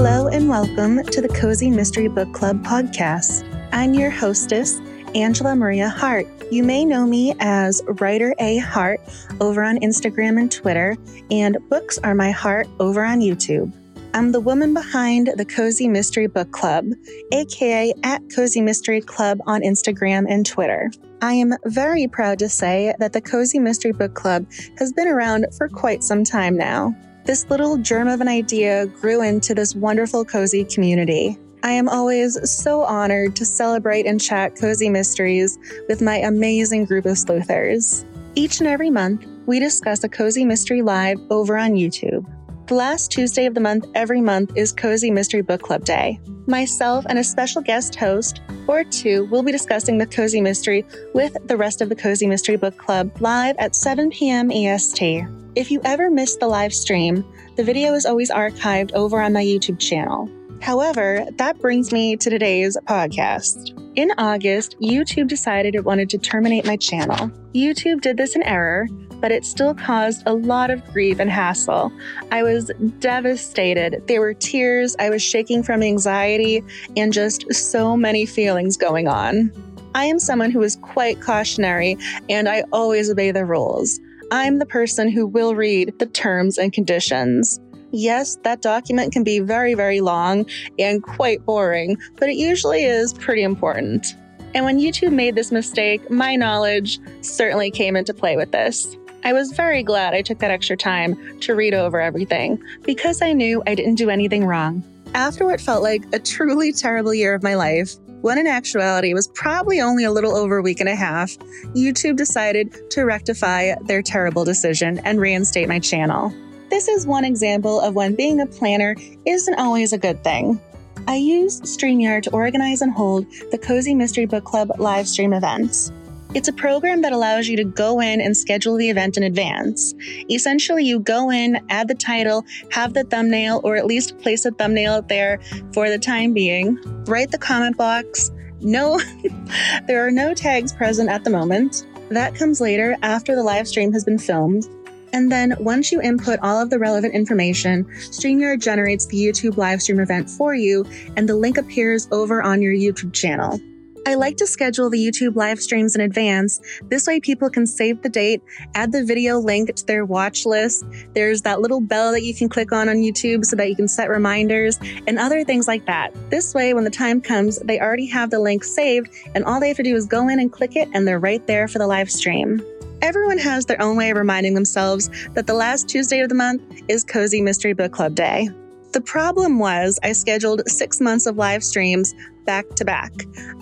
Hello and welcome to the Cozy Mystery Book Club podcast. I'm your hostess, Angela Maria Hart. You may know me as Writer A Hart over on Instagram and Twitter, and Books Are My Heart over on YouTube. I'm the woman behind the Cozy Mystery Book Club, aka at Cozy Mystery Club on Instagram and Twitter. I am very proud to say that the Cozy Mystery Book Club has been around for quite some time now. This little germ of an idea grew into this wonderful cozy community. I am always so honored to celebrate and chat cozy mysteries with my amazing group of sleuthers. Each and every month, we discuss a cozy mystery live over on YouTube. The last Tuesday of the month every month is Cozy Mystery Book Club Day. Myself and a special guest host, or two, will be discussing the Cozy Mystery with the rest of the Cozy Mystery Book Club live at 7 p.m. EST. If you ever missed the live stream, the video is always archived over on my YouTube channel. However, that brings me to today's podcast. In August, YouTube decided it wanted to terminate my channel. YouTube did this in error, but it still caused a lot of grief and hassle. I was devastated. There were tears, I was shaking from anxiety, and just so many feelings going on. I am someone who is quite cautionary and I always obey the rules. I'm the person who will read the terms and conditions. Yes, that document can be very, very long and quite boring, but it usually is pretty important. And when YouTube made this mistake, my knowledge certainly came into play with this. I was very glad I took that extra time to read over everything because I knew I didn't do anything wrong. After what felt like a truly terrible year of my life, when in actuality it was probably only a little over a week and a half, YouTube decided to rectify their terrible decision and reinstate my channel. This is one example of when being a planner isn't always a good thing. I used StreamYard to organize and hold the Cozy Mystery Book Club live stream events. It's a program that allows you to go in and schedule the event in advance. Essentially, you go in, add the title, have the thumbnail, or at least place a thumbnail there for the time being, write the comment box. No, there are no tags present at the moment. That comes later after the live stream has been filmed. And then once you input all of the relevant information, StreamYard generates the YouTube live stream event for you, and the link appears over on your YouTube channel. I like to schedule the YouTube live streams in advance. This way, people can save the date, add the video link to their watch list. There's that little bell that you can click on on YouTube so that you can set reminders and other things like that. This way, when the time comes, they already have the link saved, and all they have to do is go in and click it, and they're right there for the live stream. Everyone has their own way of reminding themselves that the last Tuesday of the month is Cozy Mystery Book Club Day. The problem was I scheduled six months of live streams back to back.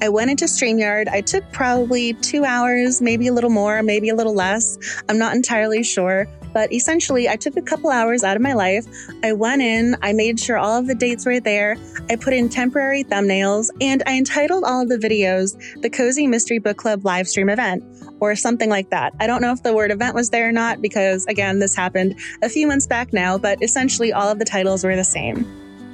I went into StreamYard. I took probably two hours, maybe a little more, maybe a little less. I'm not entirely sure. But essentially, I took a couple hours out of my life. I went in, I made sure all of the dates were there. I put in temporary thumbnails, and I entitled all of the videos the Cozy Mystery Book Club live stream event or something like that. I don't know if the word event was there or not because, again, this happened a few months back now, but essentially all of the titles were the same.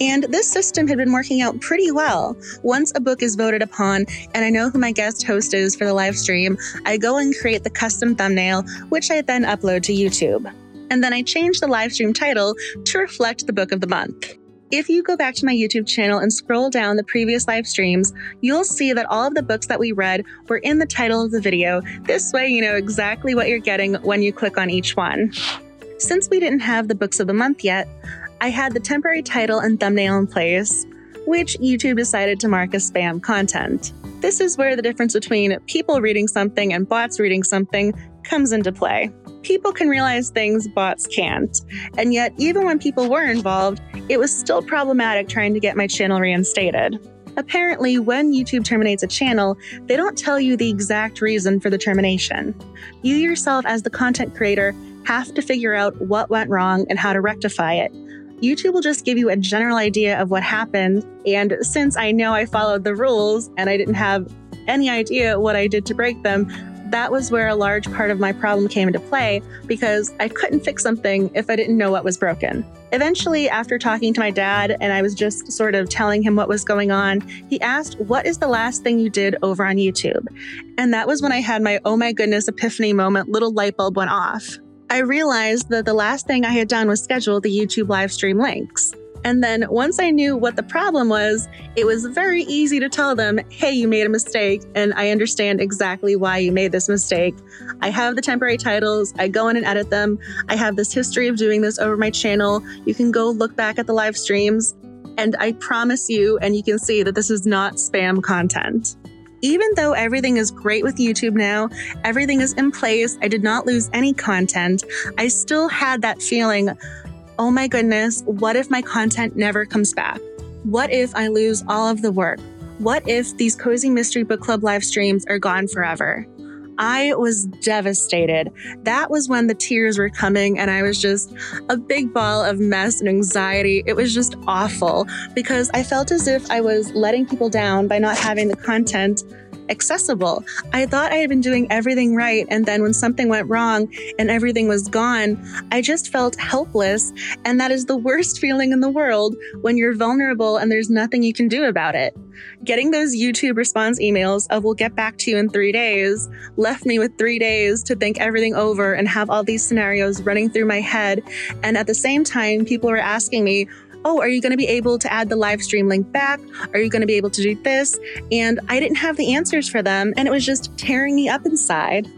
And this system had been working out pretty well. Once a book is voted upon, and I know who my guest host is for the live stream, I go and create the custom thumbnail, which I then upload to YouTube. And then I change the live stream title to reflect the book of the month. If you go back to my YouTube channel and scroll down the previous live streams, you'll see that all of the books that we read were in the title of the video. This way, you know exactly what you're getting when you click on each one. Since we didn't have the books of the month yet, I had the temporary title and thumbnail in place, which YouTube decided to mark as spam content. This is where the difference between people reading something and bots reading something comes into play. People can realize things bots can't. And yet, even when people were involved, it was still problematic trying to get my channel reinstated. Apparently, when YouTube terminates a channel, they don't tell you the exact reason for the termination. You yourself, as the content creator, have to figure out what went wrong and how to rectify it. YouTube will just give you a general idea of what happened. And since I know I followed the rules and I didn't have any idea what I did to break them, that was where a large part of my problem came into play because I couldn't fix something if I didn't know what was broken. Eventually, after talking to my dad and I was just sort of telling him what was going on, he asked, What is the last thing you did over on YouTube? And that was when I had my oh my goodness epiphany moment, little light bulb went off. I realized that the last thing I had done was schedule the YouTube live stream links. And then once I knew what the problem was, it was very easy to tell them, hey, you made a mistake, and I understand exactly why you made this mistake. I have the temporary titles, I go in and edit them. I have this history of doing this over my channel. You can go look back at the live streams, and I promise you, and you can see that this is not spam content. Even though everything is great with YouTube now, everything is in place, I did not lose any content, I still had that feeling oh my goodness, what if my content never comes back? What if I lose all of the work? What if these Cozy Mystery Book Club live streams are gone forever? I was devastated. That was when the tears were coming, and I was just a big ball of mess and anxiety. It was just awful because I felt as if I was letting people down by not having the content accessible. I thought I had been doing everything right. And then when something went wrong and everything was gone, I just felt helpless. And that is the worst feeling in the world when you're vulnerable and there's nothing you can do about it. Getting those YouTube response emails of we'll get back to you in three days left me with three days to think everything over and have all these scenarios running through my head. And at the same time, people were asking me, oh, are you going to be able to add the live stream link back? Are you going to be able to do this? And I didn't have the answers for them, and it was just tearing me up inside.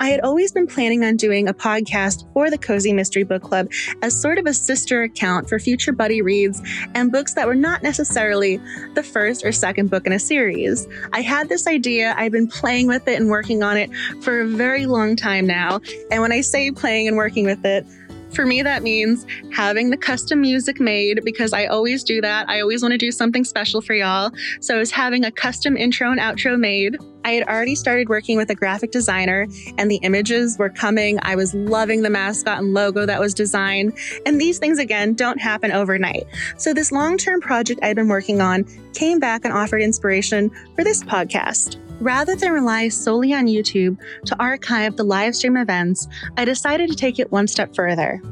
I had always been planning on doing a podcast for the Cozy Mystery Book Club as sort of a sister account for future buddy reads and books that were not necessarily the first or second book in a series. I had this idea, I've been playing with it and working on it for a very long time now. And when I say playing and working with it, for me, that means having the custom music made because I always do that. I always want to do something special for y'all. So I was having a custom intro and outro made. I had already started working with a graphic designer and the images were coming. I was loving the mascot and logo that was designed. And these things, again, don't happen overnight. So this long term project I'd been working on came back and offered inspiration for this podcast. Rather than rely solely on YouTube to archive the live stream events, I decided to take it one step further.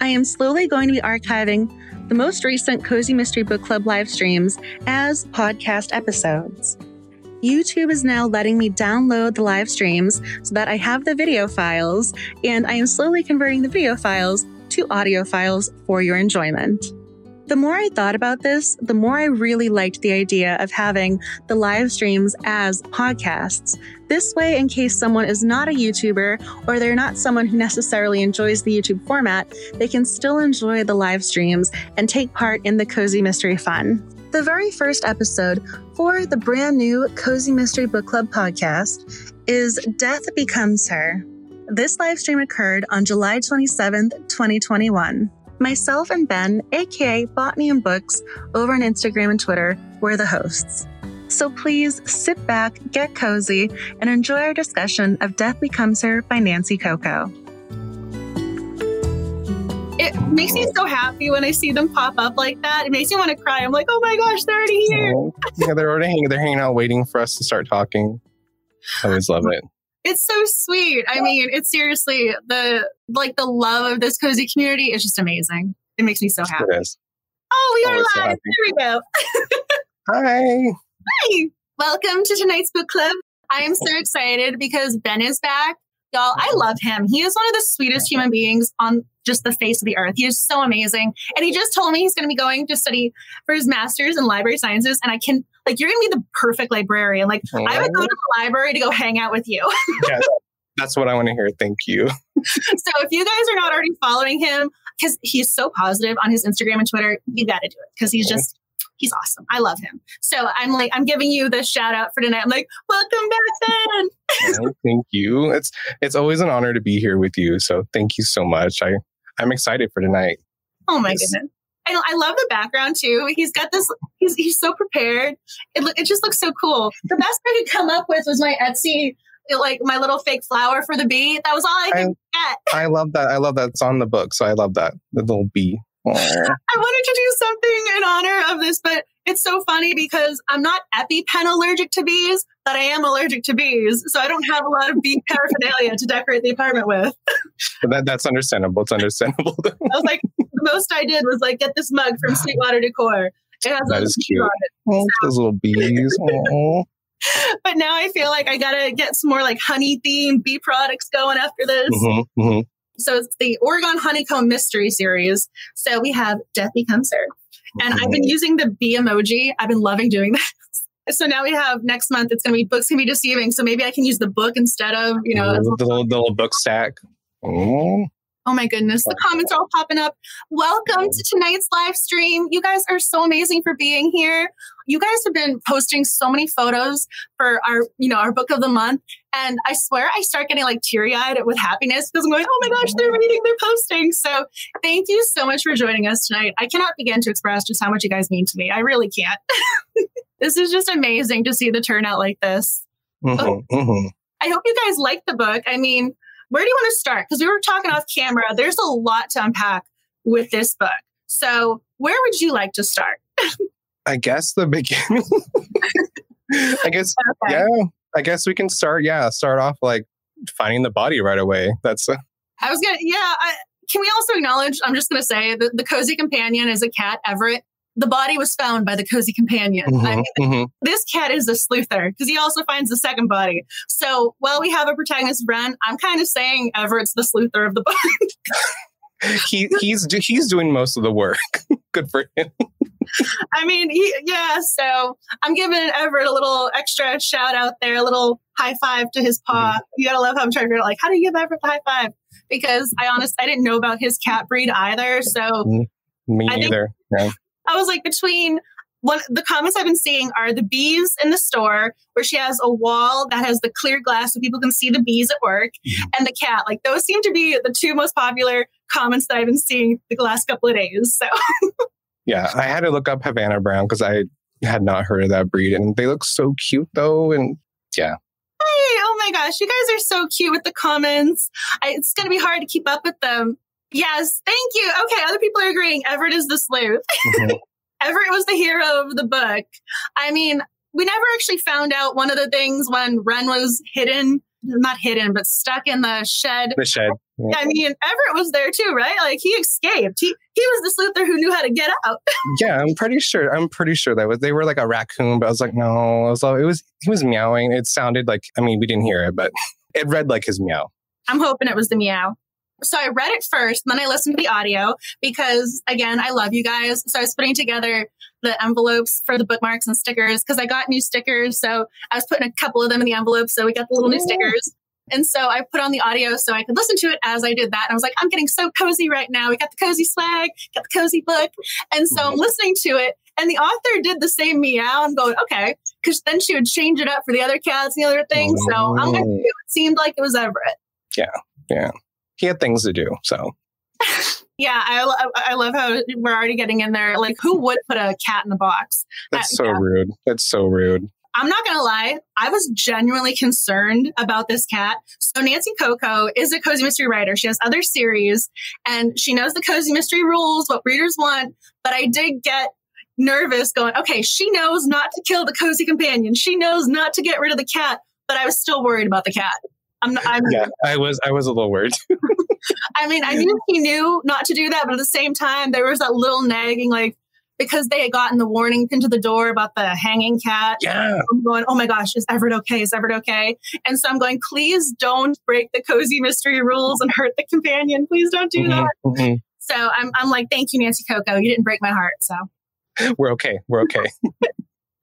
I am slowly going to be archiving the most recent Cozy Mystery Book Club live streams as podcast episodes. YouTube is now letting me download the live streams so that I have the video files, and I am slowly converting the video files to audio files for your enjoyment. The more I thought about this, the more I really liked the idea of having the live streams as podcasts. This way, in case someone is not a YouTuber or they're not someone who necessarily enjoys the YouTube format, they can still enjoy the live streams and take part in the cozy mystery fun. The very first episode for the brand new Cozy Mystery Book Club podcast is Death Bee Comes Her. This live stream occurred on July 27th, 2021. Myself and Ben, aka Botany and Books, over on Instagram and Twitter, were the hosts. So please sit back, get cozy, and enjoy our discussion of Death Bee Comes Her by Nancy Coco. It makes me so happy when I see them pop up like that. It makes me want to cry. I'm like, oh my gosh, they're already here. Oh, yeah, they're already hanging. They're hanging out, waiting for us to start talking. I always love it it's so sweet. I mean, it's seriously the like the love of this cozy community is just amazing. It makes me so happy. It is. Oh, we are live. So there we go. Hi. Hi. Welcome to tonight's book club. I am so excited because Ben is back. Y'all, I mm-hmm. love him. He is one of the sweetest human beings on just the face of the earth. He is so amazing. And he just told me he's going to be going to study for his master's in library sciences. And I can, like, you're to be the perfect librarian. Like, oh. I would go to the library to go hang out with you. yes, that's what I want to hear. Thank you. so if you guys are not already following him, because he's so positive on his Instagram and Twitter, you got to do it because he's just he's awesome. I love him. So I'm like, I'm giving you the shout out for tonight. I'm like, welcome back, Ben. thank you. It's it's always an honor to be here with you. So thank you so much. I I'm excited for tonight. Oh my goodness. I, I love the background too. He's got this. He's he's so prepared. It it just looks so cool. The best I could come up with was my Etsy like my little fake flower for the bee. That was all I could I, get. I love that. I love that. It's on the book, so I love that. The little bee. I wanted to do something in honor of this, but it's so funny because I'm not EpiPen allergic to bees, but I am allergic to bees. So I don't have a lot of bee paraphernalia to decorate the apartment with. that, that's understandable. It's understandable. I was like, the most I did was like get this mug from Sweetwater Decor. It has that is cute. Oh, so. Those little bees. but now I feel like I gotta get some more like honey themed bee products going after this. Mm-hmm, mm-hmm. So it's the Oregon Honeycomb Mystery Series. So we have Death Bee Comes Her. And I've been using the bee emoji. I've been loving doing that. So now we have next month, it's going to be books can be deceiving. So maybe I can use the book instead of, you know, the, the little, the little book stack. Oh. Oh my goodness, the comments are all popping up. Welcome to tonight's live stream. You guys are so amazing for being here. You guys have been posting so many photos for our, you know, our book of the month. And I swear I start getting like teary eyed with happiness because I'm going, oh my gosh, they're reading, they're posting. So thank you so much for joining us tonight. I cannot begin to express just how much you guys mean to me. I really can't. this is just amazing to see the turnout like this. Mm-hmm, oh, mm-hmm. I hope you guys like the book. I mean, where do you want to start? Because we were talking off camera. There's a lot to unpack with this book. So, where would you like to start? I guess the beginning. I guess, okay. yeah. I guess we can start. Yeah, start off like finding the body right away. That's. Uh, I was gonna. Yeah. I, can we also acknowledge? I'm just gonna say that the cozy companion is a cat, Everett the body was found by the cozy companion. Mm-hmm, I mean, mm-hmm. This cat is a sleuther because he also finds the second body. So while we have a protagonist, Wren, I'm kind of saying Everett's the sleuther of the book. he he's he's doing most of the work. Good for him. I mean, he, yeah. So I'm giving Everett a little extra shout out there, a little high five to his paw. Mm-hmm. You gotta love how I'm trying to figure out like how do you give Everett the high five? Because I honestly I didn't know about his cat breed either. So mm-hmm. me neither. Yeah. I was like, between one the comments I've been seeing are the bees in the store where she has a wall that has the clear glass so people can see the bees at work mm-hmm. and the cat. Like those seem to be the two most popular comments that I've been seeing the last couple of days. So Yeah, I had to look up Havana Brown because I had not heard of that breed and they look so cute though and yeah. Hey, oh my gosh, you guys are so cute with the comments. I, it's going to be hard to keep up with them. Yes, thank you. Okay, other people are agreeing. Everett is the sleuth. Mm-hmm. Everett was the hero of the book. I mean, we never actually found out one of the things when Wren was hidden, not hidden, but stuck in the shed. The shed. Yeah. I mean, Everett was there too, right? Like he escaped. He he was the sleuther who knew how to get out. yeah, I'm pretty sure. I'm pretty sure that was they were like a raccoon, but I was like, no, it was it was he was meowing. It sounded like I mean, we didn't hear it, but it read like his meow. I'm hoping it was the meow. So I read it first, then I listened to the audio because again, I love you guys. So I was putting together the envelopes for the bookmarks and stickers because I got new stickers. So I was putting a couple of them in the envelope. So we got the little new stickers. And so I put on the audio so I could listen to it as I did that. And I was like, I'm getting so cozy right now. We got the cozy swag, got the cozy book. And so I'm mm-hmm. listening to it. And the author did the same meow. I'm going, okay. Because then she would change it up for the other cats and the other things. So I'm going to do it. Seemed like it was Everett. Yeah. Yeah he had things to do. So. Yeah, I, I love how we're already getting in there. Like, who would put a cat in the box? Uh, That's so yeah. rude. That's so rude. I'm not going to lie. I was genuinely concerned about this cat. So Nancy Coco is a cozy mystery writer. She has other series and she knows the cozy mystery rules, what readers want. But I did get nervous going, okay, she knows not to kill the cozy companion. She knows not to get rid of the cat, but I was still worried about the cat. I'm, I'm yeah, I was I was a little worried. I mean, I knew he knew not to do that, but at the same time, there was that little nagging, like because they had gotten the warning pinned to the door about the hanging cat. Yeah, I'm going, oh my gosh, is Everett okay? Is Everett okay? And so I'm going, please don't break the cozy mystery rules and hurt the companion. Please don't do mm-hmm, that. Mm-hmm. So I'm I'm like, thank you, Nancy Coco. You didn't break my heart. So we're okay. We're okay.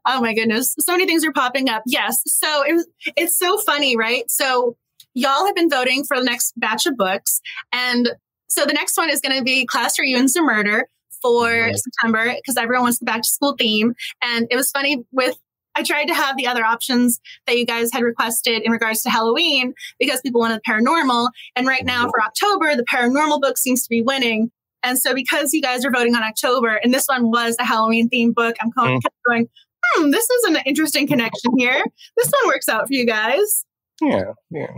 oh my goodness, so many things are popping up. Yes, so it was, it's so funny, right? So y'all have been voting for the next batch of books. And so the next one is going to be Class Reunions Are Murder for September because everyone wants the back to school theme. And it was funny with I tried to have the other options that you guys had requested in regards to Halloween because people wanted paranormal. And right now for October, the paranormal book seems to be winning. And so because you guys are voting on October and this one was a Halloween themed book, I'm mm. going, hmm, this is an interesting connection here. This one works out for you guys. Yeah, yeah.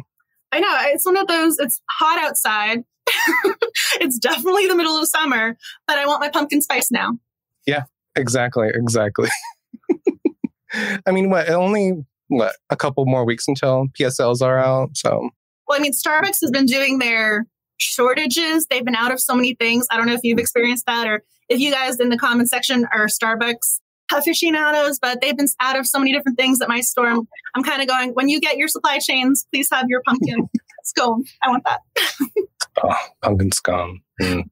I know it's one of those. It's hot outside. it's definitely the middle of summer, but I want my pumpkin spice now. Yeah, exactly, exactly. I mean, what? Only what? A couple more weeks until PSLs are out. So. Well, I mean, Starbucks has been doing their shortages. They've been out of so many things. I don't know if you've experienced that or if you guys in the comment section are Starbucks aficionados, but they've been out of so many different things at my store. I'm, I'm kind of going, when you get your supply chains, please have your pumpkin scone. I want that. oh, pumpkin scone. Mm.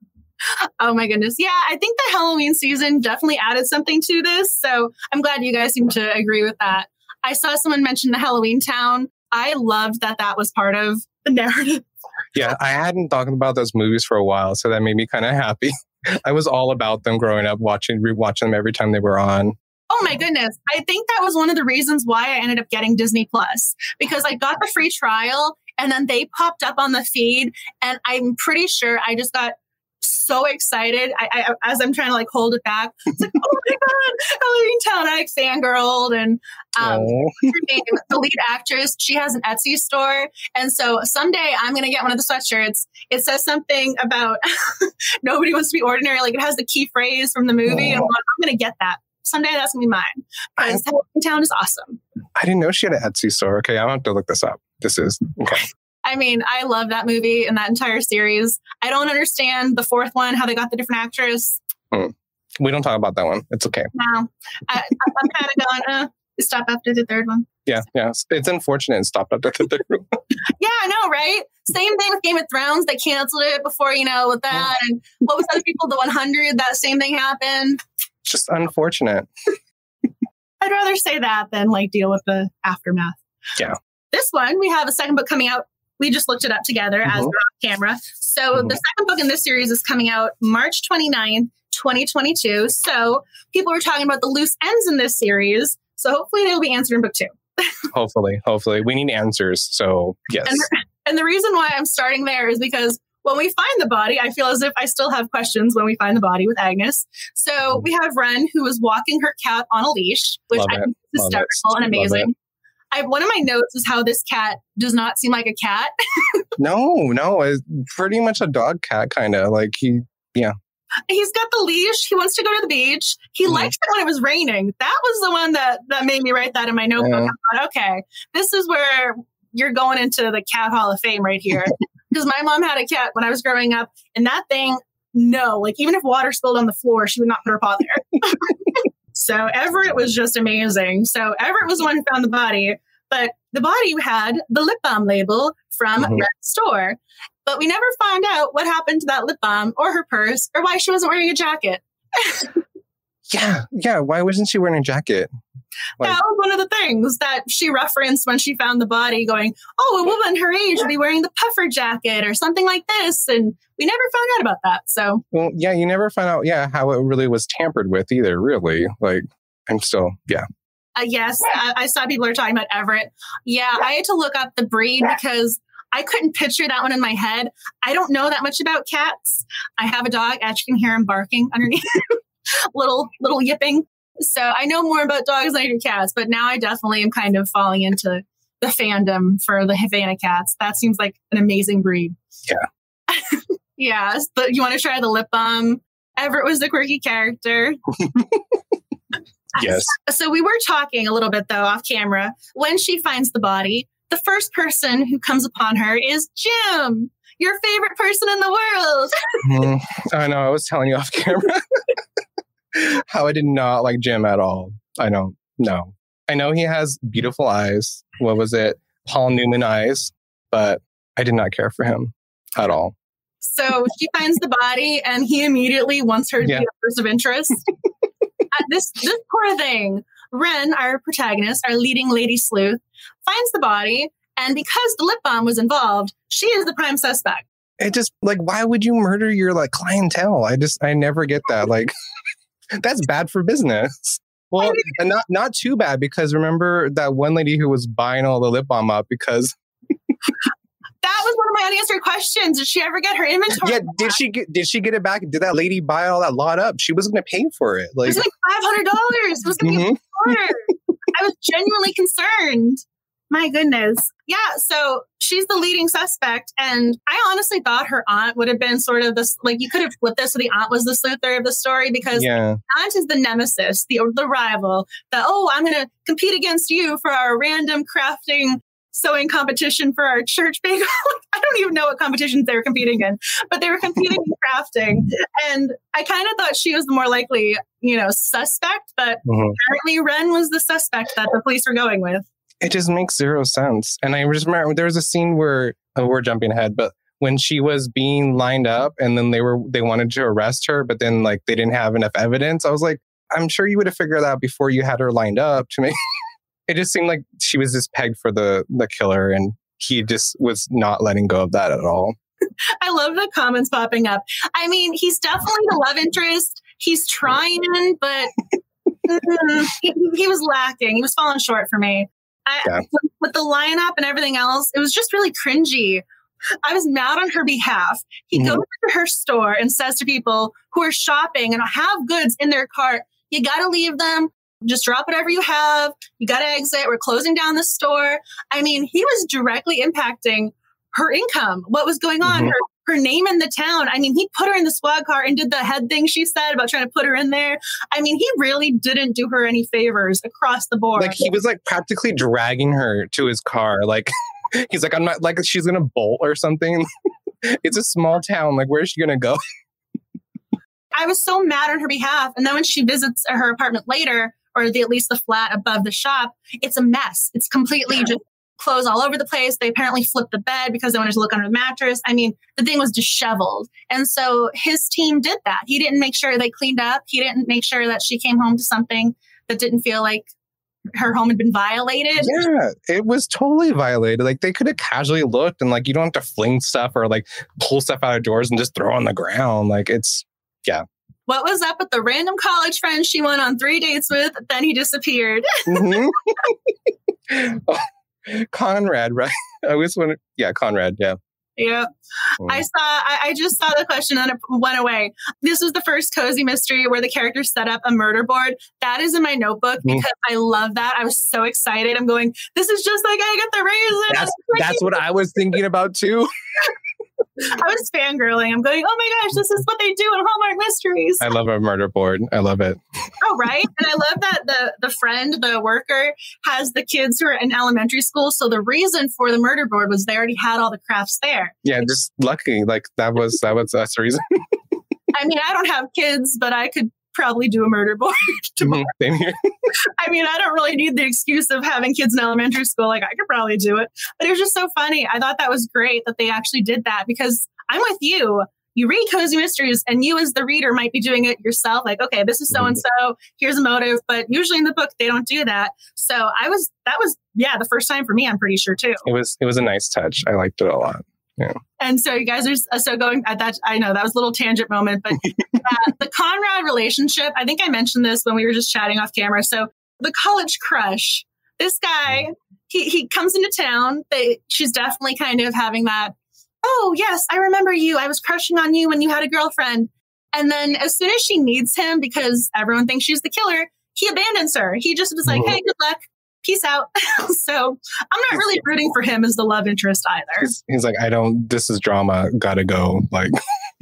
oh my goodness. Yeah, I think the Halloween season definitely added something to this. So I'm glad you guys seem to agree with that. I saw someone mention the Halloween town. I loved that that was part of the narrative. Yeah, I hadn't talked about those movies for a while, so that made me kind of happy. I was all about them growing up, watching, rewatching them every time they were on. Oh my goodness. I think that was one of the reasons why I ended up getting Disney Plus because I got the free trial and then they popped up on the feed. And I'm pretty sure I just got so excited. I, I, as I'm trying to like hold it back, it's like, oh my god, Halloweentown! I like fangirled, and um, name, the lead actress, she has an Etsy store, and so someday I'm gonna get one of the sweatshirts. It says something about nobody wants to be ordinary. Like it has the key phrase from the movie, and I'm, I'm gonna get that someday. That's gonna be mine because Halloweentown is awesome. I didn't know she had an Etsy store. Okay, I'm gonna have to look this up. This is okay. I mean, I love that movie and that entire series. I don't understand the fourth one, how they got the different actress. Hmm. We don't talk about that one. It's okay. No, I, am kind of going, uh, stop after the third one. Yeah, yeah. It's unfortunate it stopped after the third one. yeah, I know, right? Same thing with Game of Thrones. They canceled it before, you know, with that. And what was other people, the 100, that same thing happened. Just unfortunate. I'd rather say that than like deal with the aftermath. Yeah. This one, we have a second book coming out we just looked it up together mm-hmm. as we're on camera. So mm-hmm. the second book in this series is coming out March 29th, 2022. So people were talking about the loose ends in this series. So hopefully they'll be answered in book two. hopefully, hopefully. We need answers. So yes. And the, and the reason why I'm starting there is because when we find the body, I feel as if I still have questions when we find the body with Agnes. So mm-hmm. we have Wren, who is walking her cat on a leash, which Love I think is hysterical and amazing. I, one of my notes is how this cat does not seem like a cat. no, no, it's pretty much a dog cat kind of like he, yeah. He's got the leash. He wants to go to the beach. He mm. likes it when it was raining. That was the one that that made me write that in my notebook. Yeah. I thought, okay, this is where you're going into the cat hall of fame right here. Because my mom had a cat when I was growing up, and that thing, no, like even if water spilled on the floor, she would not put her paw there. So Everett was just amazing. So Everett was the one who found the body, but the body had the lip balm label from mm-hmm. Red Store. But we never found out what happened to that lip balm or her purse or why she wasn't wearing a jacket. yeah, yeah. Why wasn't she wearing a jacket? Like, that was one of the things that she referenced when she found the body, going, Oh, a woman her age would be wearing the puffer jacket or something like this. And we never found out about that. So, well, yeah, you never found out, yeah, how it really was tampered with either, really. Like, I'm still, yeah. Uh, yes, I, I saw people are talking about Everett. Yeah, I had to look up the breed because I couldn't picture that one in my head. I don't know that much about cats. I have a dog. Actually, can hear him barking underneath, little little yipping. So I know more about dogs than I do cats, but now I definitely am kind of falling into the fandom for the Havana cats. That seems like an amazing breed. Yeah. yeah. But you want to try the lip balm? Everett was the quirky character. yes. So we were talking a little bit though off camera. When she finds the body, the first person who comes upon her is Jim, your favorite person in the world. mm, I know. I was telling you off camera how I did not like Jim at all. I don't know. I know he has beautiful eyes. What was it? Paul Newman eyes, but I did not care for him at all. So she finds the body and he immediately wants her to yeah. be a person of interest. this this poor thing. Wren, our protagonist, our leading lady sleuth, finds the body, and because the lip balm was involved, she is the prime suspect. It just like why would you murder your like clientele? I just I never get that. Like that's bad for business. Well, and not not too bad because remember that one lady who was buying all the lip balm up because that was one of my unanswered questions. Did she ever get her inventory? Yeah, back? did she get did she get it back? Did that lady buy all that lot up? She wasn't gonna pay for it. Like it was like five hundred dollars. It was gonna mm-hmm. be I was genuinely concerned. My goodness. Yeah, so she's the leading suspect. And I honestly thought her aunt would have been sort of this, like you could have flipped this so the aunt was the sleuther of the story because yeah. aunt is the nemesis, the, the rival, that, oh, I'm going to compete against you for our random crafting sewing competition for our church bagel. I don't even know what competitions they were competing in, but they were competing in crafting. And I kind of thought she was the more likely, you know, suspect, but mm-hmm. apparently Wren was the suspect that the police were going with it just makes zero sense. And I just remember there was a scene where oh, we're jumping ahead, but when she was being lined up and then they were they wanted to arrest her, but then like they didn't have enough evidence. I was like, I'm sure you would have figured that out before you had her lined up to me. it just seemed like she was just pegged for the the killer and he just was not letting go of that at all. I love the comments popping up. I mean, he's definitely the love interest. He's trying, but mm, he, he, was lacking. He was falling short for me. I, yeah. With the lineup and everything else, it was just really cringy. I was mad on her behalf. He mm-hmm. goes to her store and says to people who are shopping and have goods in their cart, you got to leave them. Just drop whatever you have. You got to exit. We're closing down the store. I mean, he was directly impacting her income, what was going on, mm-hmm. her, her name in the town. I mean, he put her in the squad car and did the head thing she said about trying to put her in there. I mean, he really didn't do her any favors across the board. Like he was like practically dragging her to his car. Like he's like, I'm not like she's gonna bolt or something. it's a small town. Like, where's she gonna go? I was so mad on her behalf. And then when she visits her apartment later, or the, at least the flat above the shop, it's a mess. It's completely just clothes all over the place. They apparently flipped the bed because they wanted to look under the mattress. I mean, the thing was disheveled. And so his team did that. He didn't make sure they cleaned up. He didn't make sure that she came home to something that didn't feel like her home had been violated. Yeah, it was totally violated. Like they could have casually looked and like you don't have to fling stuff or like pull stuff out of doors and just throw on the ground. Like it's yeah. What was up with the random college friend she went on three dates with? Then he disappeared. mm-hmm. oh, Conrad, right? I always want to, yeah, Conrad, yeah. Yeah. Mm. I saw, I, I, just saw the question and it went away. This was the first cozy mystery where the character set up a murder board. That is in my notebook mm. because I love that. I was so excited. I'm going, this is just like I get the reason. That's, that's what I was thinking about too. I was fangirling. I'm going, oh my gosh, this is what they do in Hallmark Mysteries. I love a murder board. I love it. Oh, right. And I love that the the friend, the worker, has the kids who are in elementary school. So the reason for the murder board was they already had all the crafts there. Yeah, just lucky. Like that was that was that's the reason. I mean, I don't have kids, but I could probably do a murder board mm-hmm. tomorrow. Same here. I mean, I don't really need the excuse of having kids in elementary school. Like, I could probably do it. But it was just so funny. I thought that was great that they actually did that because I'm with you. You read Cozy Mysteries, and you, as the reader, might be doing it yourself. Like, okay, this is so and so. Here's a motive. But usually in the book, they don't do that. So I was, that was, yeah, the first time for me. I'm pretty sure too. It was, it was a nice touch. I liked it a lot. Yeah. And so you guys are so going at that. I know that was a little tangent moment, but uh, the Conrad relationship, I think I mentioned this when we were just chatting off camera. So the college crush, this guy, he, he comes into town. They, she's definitely kind of having that. Oh, yes, I remember you. I was crushing on you when you had a girlfriend. And then as soon as she needs him, because everyone thinks she's the killer, he abandons her. He just was like, hey, good luck peace out. so I'm not really rooting for him as the love interest either. He's, he's like, I don't, this is drama, gotta go. Like,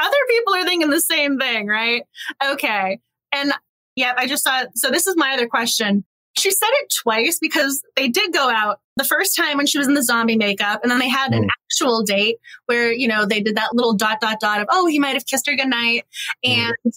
other people are thinking the same thing, right? Okay. And yeah, I just saw, so this is my other question. She said it twice because they did go out the first time when she was in the zombie makeup, and then they had an mm. actual date where, you know, they did that little dot, dot, dot of, oh, he might have kissed her goodnight. Mm. And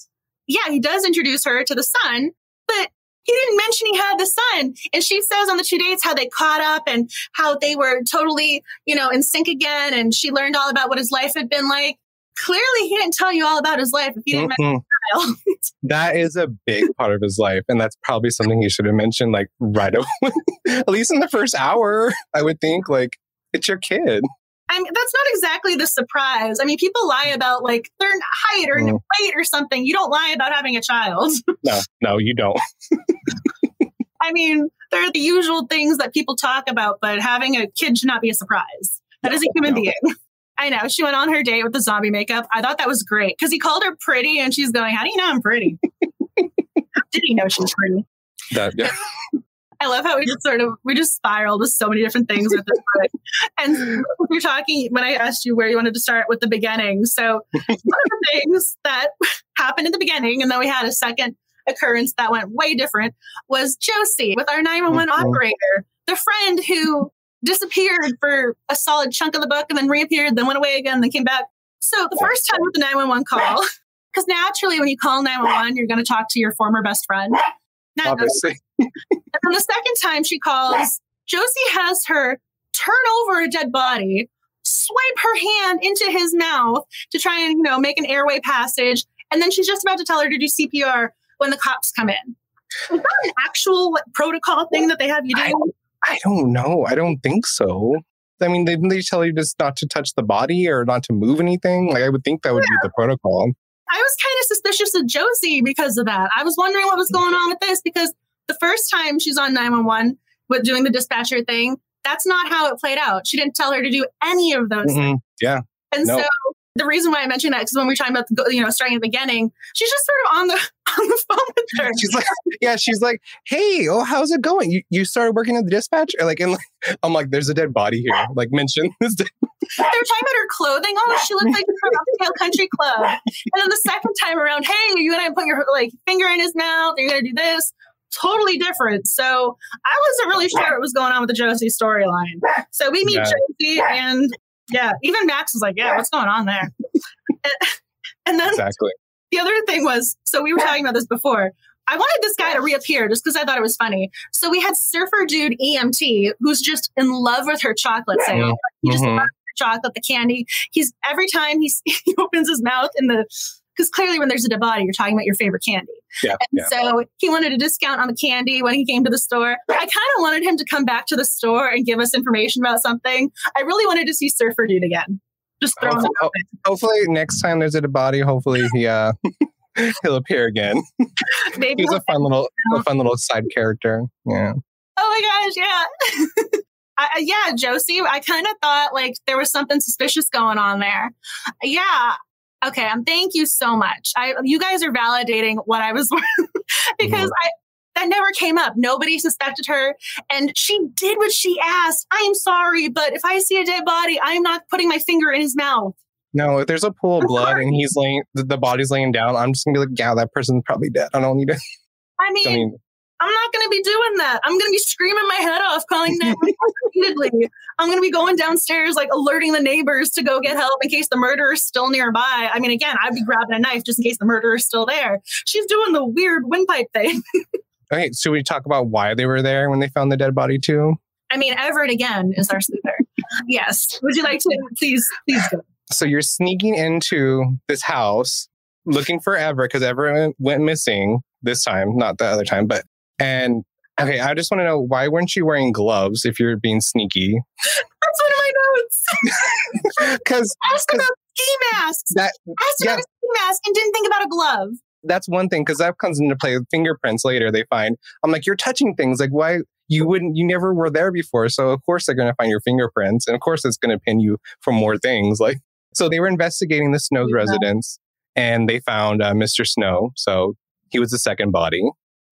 yeah, he does introduce her to the son, but he didn't mention he had the son. And she says on the two dates how they caught up and how they were totally, you know, in sync again. And she learned all about what his life had been like. Clearly, he didn't tell you all about his life if you didn't mm-hmm. that is a big part of his life. And that's probably something he should have mentioned like right away, at least in the first hour, I would think. Like, it's your kid. I mean, that's not exactly the surprise. I mean, people lie about like their height or mm. weight or something. You don't lie about having a child. no, no, you don't. I mean, there are the usual things that people talk about, but having a kid should not be a surprise. That no, is a human no. being. I know. She went on her date with the zombie makeup. I thought that was great because he called her pretty and she's going, How do you know I'm pretty? How Did he know she's pretty? That, yeah. I love how we just sort of we just spiraled with so many different things with this book. And you're talking when I asked you where you wanted to start with the beginning. So one of the things that happened in the beginning, and then we had a second occurrence that went way different, was Josie with our 911 mm-hmm. operator, the friend who disappeared for a solid chunk of the book and then reappeared, then went away again, then came back. So the first time with the 911 call, because naturally when you call 911, you're going to talk to your former best friend. Not Obviously. And then the second time she calls, Josie has her turn over a dead body, swipe her hand into his mouth to try and, you know, make an airway passage. And then she's just about to tell her to do CPR when the cops come in. Is that an actual like, protocol thing that they have you do? I, I don't know. I don't think so. I mean, didn't they tell you just not to touch the body or not to move anything? Like, I would think that would yeah. be the protocol. I was kind of suspicious of Josie because of that. I was wondering what was mm. going on with this because the first time she's on 911 with doing the dispatcher thing, that's not how it played out. She didn't tell her to do any of those mm-hmm. things. Yeah. And so the reason why I mentioned that because when we are talking about the, you know starting at the beginning, she's just sort of on the on the phone with her. She's like, yeah, she's like, hey, oh, how's it going? You you started working at the dispatch? Or like, and like, I'm like, there's a dead body here. Like, mention this. They were talking about her clothing. Oh, she looks like from Upscale Country Club. And then the second time around, hey, you gonna put your like finger in his mouth? Are You're gonna do this. Totally different. So I wasn't really sure what was going on with the Josie storyline. So we meet yeah. Josie and yeah, even Max was like, yeah, what's going on there? and then exactly. the other thing was, so we were talking about this before. I wanted this guy to reappear just because I thought it was funny. So we had Surfer Dude EMT, who's just in love with her chocolate sale. He just mm-hmm. loves chocolate, the candy. He's every time he, he opens his mouth in the because clearly when there's a body, you're talking about your favorite candy. Yeah, and yeah. so he wanted a discount on the candy when he came to the store. I kind of wanted him to come back to the store and give us information about something. I really wanted to see Surfer Dude again. Just throw hopefully, him hopefully next time there's a body, hopefully he uh he'll appear again. Maybe he's a fun little a fun little side character. Yeah. Oh my gosh, yeah. I, yeah, Josie, I kind of thought like there was something suspicious going on there. Yeah, Okay, um, thank you so much. I you guys are validating what I was because mm-hmm. I that never came up. Nobody suspected her, and she did what she asked. I am sorry, but if I see a dead body, I am not putting my finger in his mouth. No, if there's a pool of blood and he's laying, the, body's laying down, I'm just gonna be like, yeah, that person's probably dead. I don't need to. I mean, I mean I'm not going to be doing that. I'm going to be screaming my head off, calling them repeatedly. I'm going to be going downstairs, like alerting the neighbors to go get help in case the murderer's still nearby. I mean, again, I'd be grabbing a knife just in case the murderer's still there. She's doing the weird windpipe thing. okay, so we talk about why they were there when they found the dead body too. I mean, Everett again is our sleuther. yes. Would you like to please, please go? So you're sneaking into this house looking for Everett because Everett went missing this time, not the other time, but and okay, I just want to know why weren't you wearing gloves if you're being sneaky? That's one of my notes. Because asked about ski masks. That asked yeah. about a ski mask and didn't think about a glove. That's one thing because that comes into play with fingerprints later. They find I'm like you're touching things like why you wouldn't you never were there before so of course they're going to find your fingerprints and of course it's going to pin you for more things like so they were investigating the Snow's yeah. residence and they found uh, Mr. Snow so he was the second body.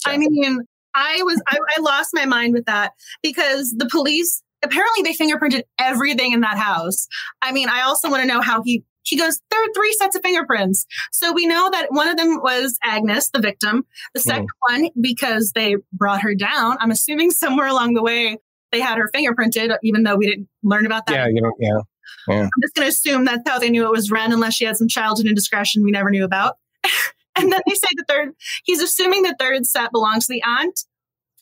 I mean, I was I, I lost my mind with that because the police apparently they fingerprinted everything in that house. I mean, I also want to know how he he goes, there are three sets of fingerprints. So we know that one of them was Agnes, the victim. The hmm. second mm. one, because they brought her down, I'm assuming somewhere along the way they had her fingerprinted, even though we didn't learn about that. Yeah, you know, yeah. yeah. I'm just going to assume that's how they knew it was Wren, unless she had some childhood indiscretion we never knew about. and then they say the third, he's assuming the third set belongs to the aunt.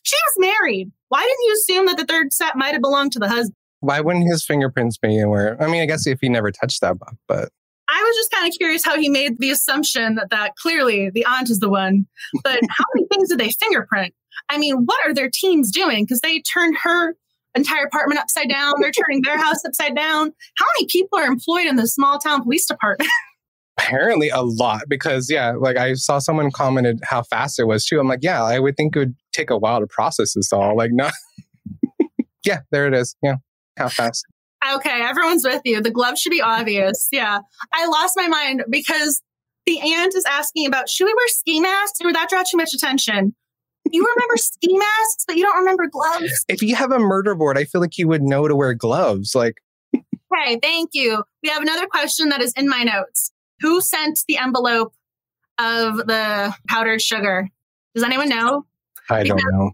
She was married. Why didn't you assume that the third set might have belonged to the husband? Why wouldn't his fingerprints be anywhere? I mean, I guess if he never touched that book, but I was just kind of curious how he made the assumption that, that clearly the aunt is the one. But how many things did they fingerprint? I mean, what are their teams doing? Because they turned her entire apartment upside down. They're turning their house upside down. How many people are employed in the small town police department? apparently a lot because yeah like i saw someone commented how fast it was too. I'm like yeah i would think it would take a while to process this all. Like no. Yeah there it is. Yeah how fast. Okay everyone's with you. The glove should be obvious. Yeah. I lost my mind because the aunt is asking about should we wear ski masks? Or that draw too much attention. You remember ski masks but you don't remember gloves? If you have a murder board i feel like you would know to wear gloves like okay thank you. We have another question that is in my notes who sent the envelope of the powdered sugar? Does anyone know? I don't know.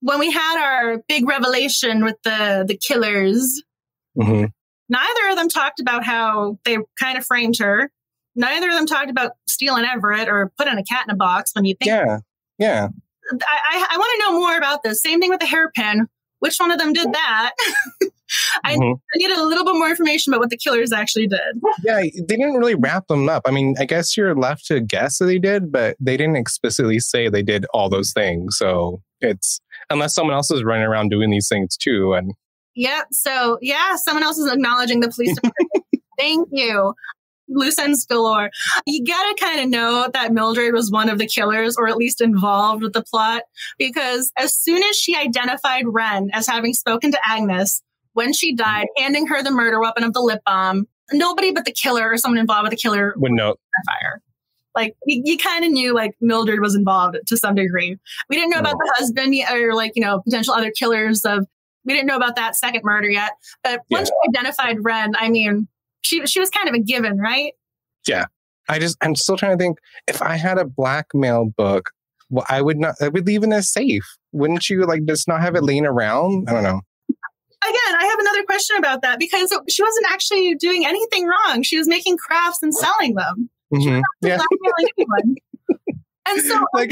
When we had our big revelation with the the killers, mm-hmm. neither of them talked about how they kind of framed her. Neither of them talked about stealing Everett or putting a cat in a box. When you think, yeah, yeah, I, I, I want to know more about this. Same thing with the hairpin. Which one of them did that. I, Mhm. I need a little bit more information about what the killers actually did. Yeah, they didn't really wrap them up. I mean, I guess you're left to guess that they did, but they didn't explicitly say they did all those things. So it's unless someone else is running around doing these things too. And Yep. So yeah, someone else is acknowledging the police department. Thank you. Loose ends galore. You gotta kind of know that Mildred was one of the killers, or at least involved with the plot, because as soon as she identified Wren as having spoken to Agnes when she died, handing her the murder weapon of the lip balm, nobody but the killer or someone involved with the killer would know. fire. Like you, you kind of knew like Mildred was involved to some degree. We didn't know about the husband or like you know potential other killers of. We didn't know about that second murder yet. But once she identified Wren, I mean, she she was kind of a given, right? Yeah. I just, I'm still trying to think if I had a blackmail book, well, I would not, I would leave it in a safe. Wouldn't you like just not have it laying around? I don't know. Again, I have another question about that because she wasn't actually doing anything wrong. She was making crafts and selling them. Mhm. Yeah. Blackmailing anyone. And so Like,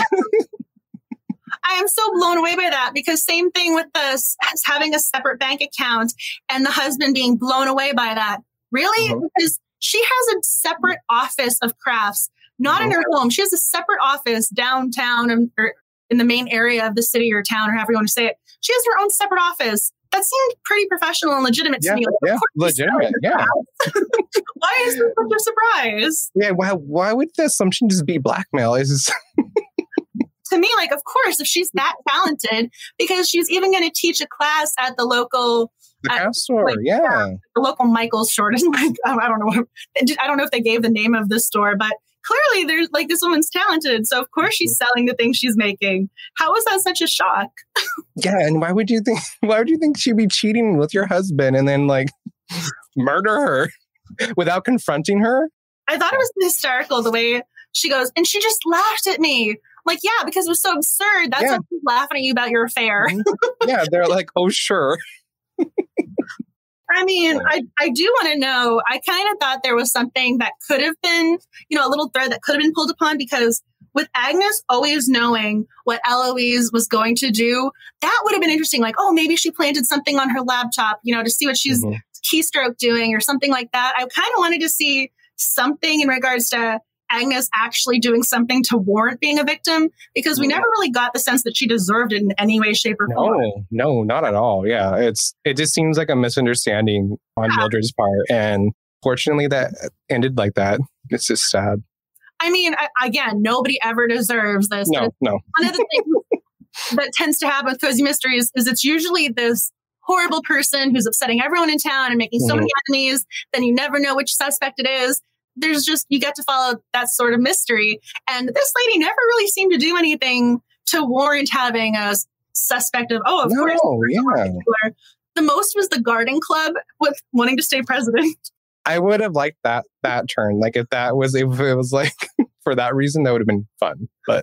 I am so blown away by that because same thing with this having a separate bank account and the husband being blown away by that. Really? Mhm. Because she has a separate office of crafts, not in her home. She has a separate office downtown and, or in the main area of the city or town or however you want to say it. She has her own separate office. That seemed pretty professional and legitimate yeah, to me. Like, yeah, legitimate. Yeah. Why is this such a surprise? Yeah. Why, why would the assumption just be blackmail? Is to me, like, of course, if she's that talented, because she's even going to teach a class at the local, the craft store. like, yeah. the local Michael's store. Like, I don't know, I don't know if they gave the name of the store, but clearly, there's like this woman's talented, so of course she's selling the things she's making. How is that such a shock? Yeah, and why would you think? Why would you think she'd be cheating with your husband and then like murder her without confronting her? I thought it was hysterical the way she goes, and she just laughed at me. Like, yeah, because it was so absurd. That's Yeah. why she's laughing at you about your affair. Mhm. yeah, they're like, oh sure. I mean, I, I do want to know. I kind of thought there was something that could have been, you know, a little thread that could have been pulled upon because with Agnes always knowing what Eloise was going to do, that would have been interesting. Like, oh, maybe she planted something on her laptop, you know, to see what she's Mhm. keystroke doing or something like that. I kind of wanted to see something in regards to Agnes actually doing something to warrant being a victim because we Mhm. never really got the sense that she deserved it in any way, shape, or form. No, no, not at all. Yeah, it's it just seems like a misunderstanding on Yeah. Mildred's part, and fortunately, that ended like that. It's just sad. I mean, I, again, nobody ever deserves this. No, no. one of the things that tends to happen with cozy mysteries is it's usually this horrible person who's upsetting everyone in town and making so many enemies then you never know which suspect it is there's just you get to follow that sort of mystery and this lady never really seemed to do anything to warrant having a suspect of oh of No, course yeah. the most was the garden club with wanting to stay president I would have liked that that turn. Like if that was if it was like for that reason, that would have been fun. But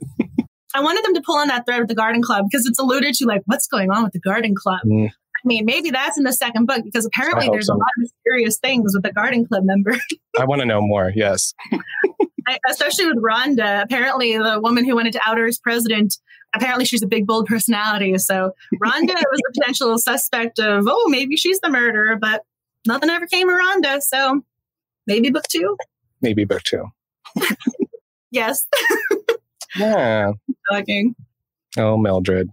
i wanted them to pull on that thread with the garden club because it's alluded to like what's going on with the garden club Mm. I mean, maybe that's in the second book because apparently there's so. a lot of mysterious things with the Garden Club member, I want to know more. Yes. I- especially with Rhonda. Apparently, the woman who wanted to out her as president, apparently she's a big, bold personality. So Rhonda was a potential suspect of, oh, maybe she's the murderer, but nothing ever came of Rhonda. So maybe book two. Maybe book two. Yes, Yeah. talking. Oh, Mildred.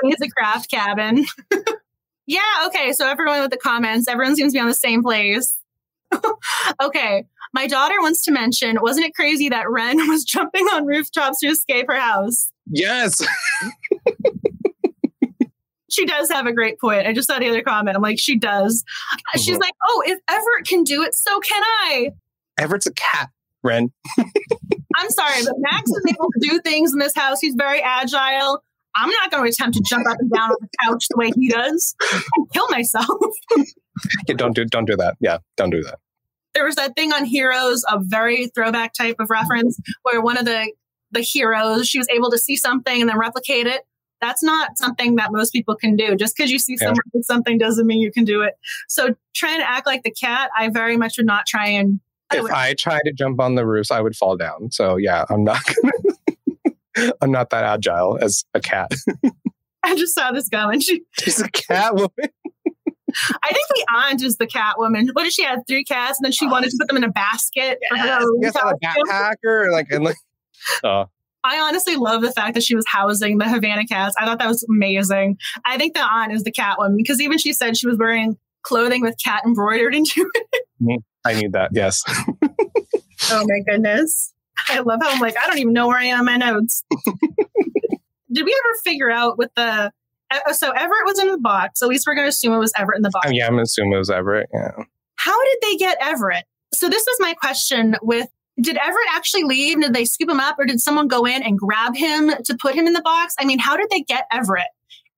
Who needs a craft cabin? yeah, okay. So everyone with the comments, everyone seems to be on the same place. okay. My daughter wants to mention, wasn't it crazy that Wren was jumping on rooftops to escape her house? Yes. She does have a great point. I just saw the other comment. I'm like, she does. She's Mhm. like, oh, if Everett can do it, so can I. Everett's a cat. Wren. I'm sorry, but Max is able to do things in this house. He's very agile. I'm not going to attempt to jump up and down on the couch the way he does and kill myself. Yeah, don't do don't do that. Yeah, don't do that. there was that thing on Heroes, a very throwback type of reference, where one of the the heroes she was able to see something and then replicate it. That's not something that most people can do. Just because you see Yeah. someone do something doesn't mean you can do it. So trying to act like the cat, I very much would not try and. I If would- I tried to jump on the roofs, I would fall down. So yeah, I'm not gonna I'm not that agile as a cat. I just saw this coming. She, She's a cat woman. I think the aunt is the cat woman. What did she have? Three cats, and then she wanted to put them in a basket for her. Yes, own yes, a costume. backpacker. Like, and like, oh, I honestly love the fact that she was housing the Havana cats. I thought that was amazing. I think the aunt is the cat woman because even she said she was wearing clothing with cat embroidered into it. Mm-hmm. I need that. Yes. Oh my goodness. I love how I'm like, I don't even know where I am in my notes. Did we ever figure out with the uh, so Everett was in the box. At least we're going to assume it was Everett in the box. Oh, yeah, I'm assuming it was Everett. Yeah. How did they get Everett? So this was my question with did Everett actually leave? Did they scoop him up or did someone go in and grab him to put him in the box? I mean, how did they get Everett?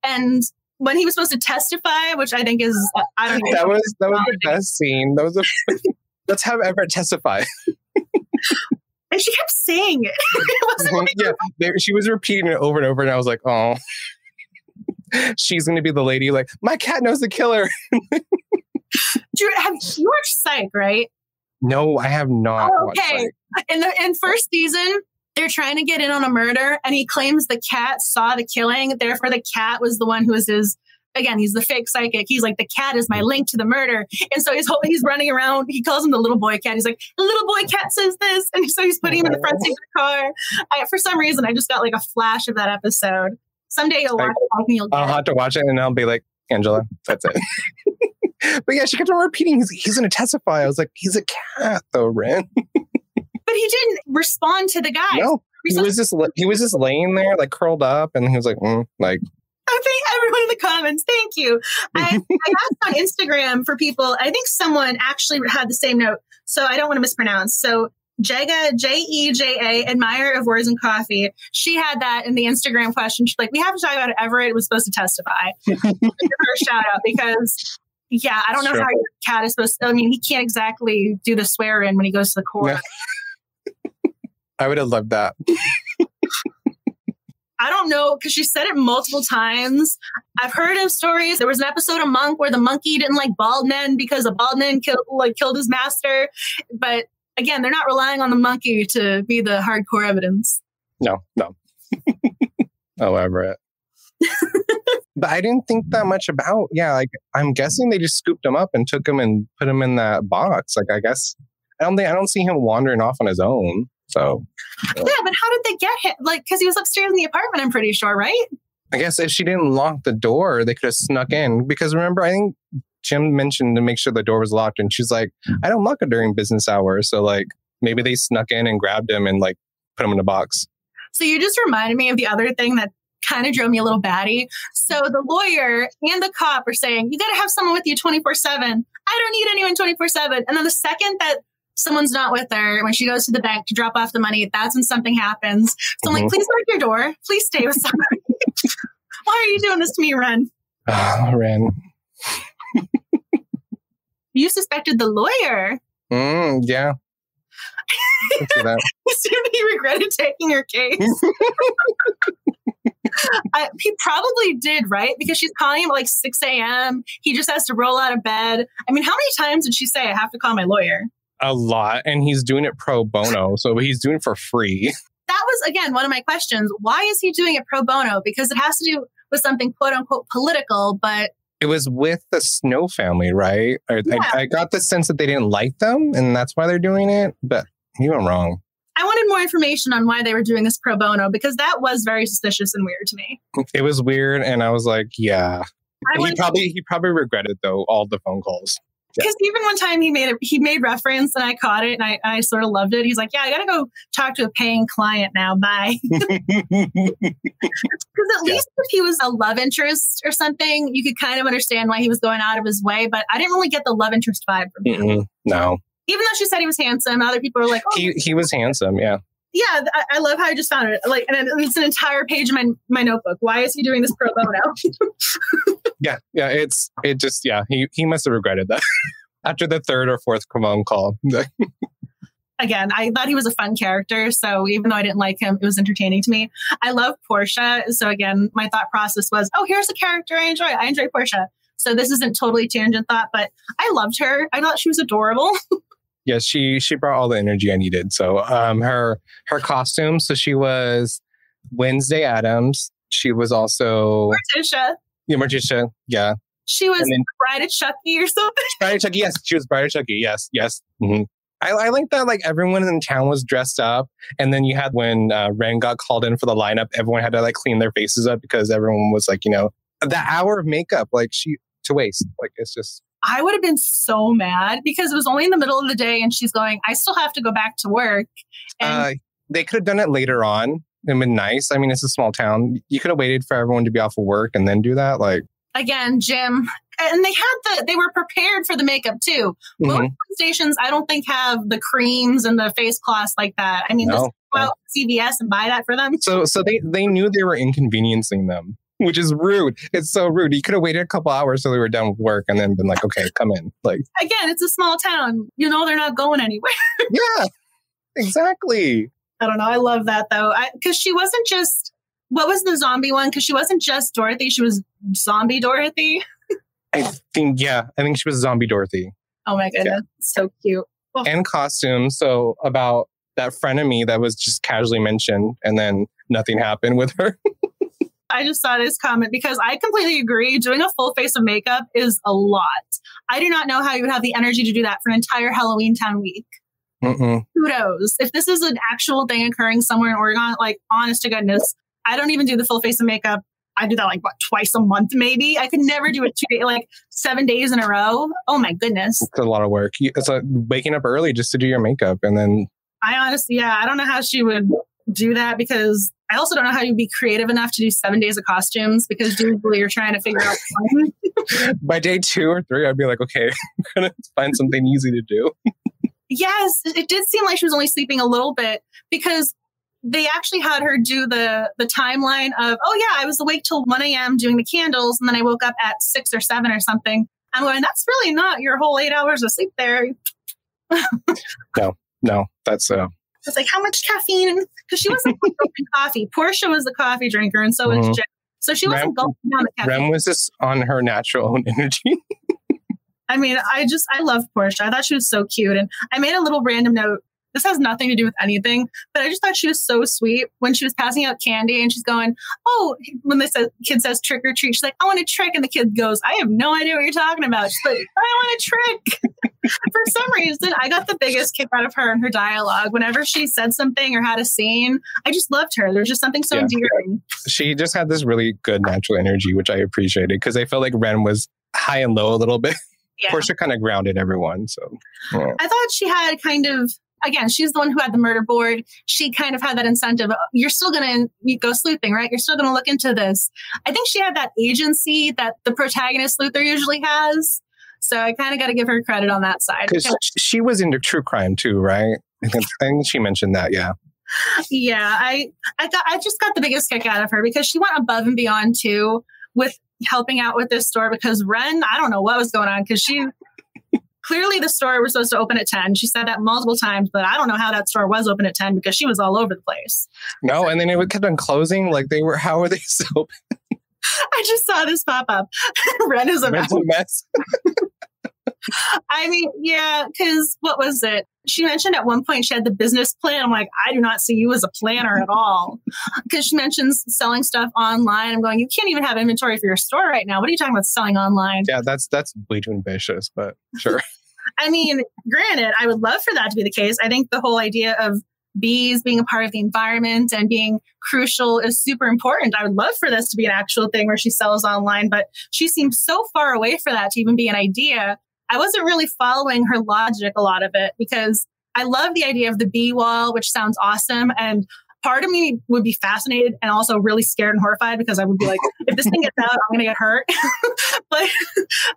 And when he was supposed to testify, which I think is I don't know. That was that was the best scene. That was a. Let's have Everett testify. And she kept saying it. it like, yeah, there, she was repeating it over and over, and I was like, oh. She's going to be the lady like my cat knows the killer. Drew, have you watched Psych, right? No, I have not. Oh, okay. In the in first season, they're trying to get in on a murder, and he claims the cat saw the killing. Therefore, the cat was the one who was his. Again, he's the fake psychic. He's like the cat is my link to the murder, and so he's he's running around. He calls him the little boy cat. He's like the little boy cat says this, and so he's putting him in the front seat of the car. I, for some reason, I just got like a flash of that episode. Someday you'll watch it and you'll get I'll it. have to watch it, and I'll be like, Angela, that's it. but yeah, she kept on repeating, he's, he's going to testify. I was like, he's a cat, though, Wren. But he didn't respond to the guy. No, he was just he was just laying there, like curled up, and he was like, mm, like I think everyone in the comments, thank you. I, I asked on Instagram for people. I think someone actually had the same note, so I don't want to mispronounce. So Jega, J E J A, admirer of words and coffee. She had that in the Instagram question. She's like, we have to talk about it. Everett was supposed to testify. Give her a shout out because, yeah, I don't know Sure. how your cat is supposed to. I mean, he can't exactly do the swear in when he goes to the court. Yeah. I would have loved that. I don't know because she said it multiple times. I've heard of stories. There was an episode of Monk where the monkey didn't like bald men because a bald man killed like killed his master. But again, they're not relying on the monkey to be the hardcore evidence. No, no. oh, Everett. but I didn't think that much about. Yeah, like I'm guessing they just scooped him up and took him and put him in that box. Like I guess I don't think I don't see him wandering off on his own. So Yeah, but how did they get him? Like, because he was upstairs in the apartment. I'm pretty sure, right? I guess if she didn't lock the door, they could have snuck in. Because remember, I think Jim mentioned to make sure the door was locked, and she's like, "I don't lock it during business hours." So like maybe they snuck in and grabbed him and like put him in a box. So you just reminded me of the other thing that kind of drove me a little batty. So the lawyer and the cop are saying, you got to have someone with you 24 7. I don't need anyone 24 7. And then the second that someone's not with her, when she goes to the bank to drop off the money, that's when something happens. So I'm like, Mhm. please lock your door. Please stay with somebody. Why are you doing this to me, Wren? Ah, Wren. You suspected the lawyer. Mm, yeah. Soon he regretted taking her case. I, he probably did, right? Because she's calling him at like 6 a.m. He just has to roll out of bed. I mean, how many times did she say, I have to call my lawyer? A lot, and he's doing it pro bono, so he's doing it for free. That was, again, one of my questions. Why is he doing it pro bono? Because it has to do with something quote unquote political, but It was with the Snow family, right? I, Yeah. I, I got the sense that they didn't like them, and that's why they're doing it. But you went wrong. I wanted more information on why they were doing this pro bono because that was very suspicious and weird to me. It was weird, and I was like, "Yeah." I he probably he probably regretted though all the phone calls. Because even one time he made it, he made reference and I caught it and I, I sort of loved it. He's like, "Yeah, I gotta go talk to a paying client now. Bye." Because at Yeah. least if he was a love interest or something, you could kind of understand why he was going out of his way. But I didn't really get the love interest vibe from him. Mm-mm, no, Even though she said he was handsome, other people were like, "Oh, he he was handsome. Yeah, yeah." I, I love how I just found it. Like, and it's an entire page in my my notebook. Why is he doing this pro bono? yeah, yeah. It's it just yeah. He he must have regretted that after the third or fourth phone call. again, I thought he was a fun character. So even though I didn't like him, it was entertaining to me. I love Portia. So again, my thought process was, oh, here's a character I enjoy. I enjoy Portia. So this isn't totally tangent thought, but I loved her. I thought she was adorable. yes, she she brought all the energy I needed. So um her her costume. So she was Wednesday Addams, She was also Morticia. Yeah, Morticia. Yeah, She was then- Bride of Chucky or something. Bride of Chucky. Yes, she was Bride of Chucky. Yes, yes. hmm I, I like that. Like everyone in town was dressed up, and then you had when uh, Wren got called in for the lineup, everyone had to like clean their faces up because everyone was like, you know, that hour of makeup, like she to waste. Like it's just I would have been so mad because it was only in the middle of the day and she's going, I still have to go back to work. And uh, they could have done it later on. It'd been nice. I mean, it's a small town. You could have waited for everyone to be off of work and then do that. Like, again, Jim, and they had the, they were prepared for the makeup too. mhm. Most stations, I don't think have the creams and the face cloths like that. I mean, just go out to CVS and buy that for them. So so they they knew they were inconveniencing them, which is rude. It's so rude. You could have waited a couple hours till they were done with work and then been like, okay, come in. Like, Again, it's a small town. You know, they're not going anywhere. yeah, exactly. I don't know. I love that though. Because she wasn't just, what was the zombie one? Because she wasn't just Dorothy, she was zombie Dorothy. I think yeah, I think she was zombie Dorothy Oh my goodness. So cute. Oh. and costume. So about that frenemy that was just casually mentioned and then nothing happened with her. I just saw this comment because I completely agree. Doing a full face of makeup is a lot. I do not know how you would have the energy to do that for an entire Halloweentown week. Mm-mm. Kudos. If this is an actual thing occurring somewhere in Oregon, like honest to goodness, I don't even do the full face of makeup. I do that like what twice a month, maybe. I could never do it two day, like seven days in a row. Oh my goodness. It's a lot of work. It's like waking up early just to do your makeup and then I honestly, yeah, I don't know how she would do that because I also don't know how you'd be creative enough to do seven days of costumes because usually you're trying to figure out. by day two or three, I'd be like, okay, I'm gonna find something easy to do. Yes, it did seem like she was only sleeping a little bit because they actually had her do the the timeline of, oh yeah, I was awake till 1 a.m. doing the candles, and then I woke up at six or seven or something. I'm going, that's really not your whole eight hours of sleep there. No, no, that's uh It's like how much caffeine? Because she wasn't drinking coffee. Portia was the coffee drinker, and so was Mhm. Jen. So she wasn't Wren- going down the caffeine. Wren was just on her natural own energy. I mean, I just I love Portia. I thought she was so cute, and I made a little random note. This has nothing to do with anything, but I just thought she was so sweet when she was passing out candy and she's going, "Oh!" When this kid says trick or treat, she's like, "I want a trick," and the kid goes, "I have no idea what you're talking about." She's like, "I want a trick." For some reason, I got the biggest kick out of her and her dialogue. Whenever she said something or had a scene, I just loved her. There's just something so Yeah. endearing. she just had this really good natural energy, which I appreciated because I felt like Wren was high and low a little bit. Yeah. Portia kind of grounded everyone. So yeah. I thought she had kind of again, she's the one who had the murder board. She kind of had that incentive. Oh, you're still going to go sleuthing, right? You're still going to look into this. I think she had that agency that the protagonist Luther usually has. So I kind of got to give her credit on that side. because she was into true crime too, right? I I think she mentioned that. Yeah. yeah, I I got I just got the biggest kick out of her because she went above and beyond too with helping out with this store because Wren, I don't know what was going on because she clearly the store was supposed to open at 10. She said that multiple times, but I don't know how that store was open at 10 because she was all over the place. No, and then it kept on closing. Like they were. How are they so? I just saw this pop up. Wren is a mess. A mess. I mean, yeah, because what was it? She mentioned at one point she had the business plan. I'm like, I do not see you as a planner at all. Because she mentions selling stuff online. I'm going, you can't even have inventory for your store right now. What are you talking about selling online? Yeah, that's that's way too ambitious, but sure. I mean, granted, I would love for that to be the case. I think the whole idea of bees being a part of the environment and being crucial is super important. I would love for this to be an actual thing where she sells online, but she seems so far away for that to even be an idea. I wasn't really following her logic, a lot of it, because I love the idea of the bee wall, which sounds awesome. And part of me would be fascinated and also really scared and horrified because I would be like, if this thing gets out, I'm going to get hurt. but,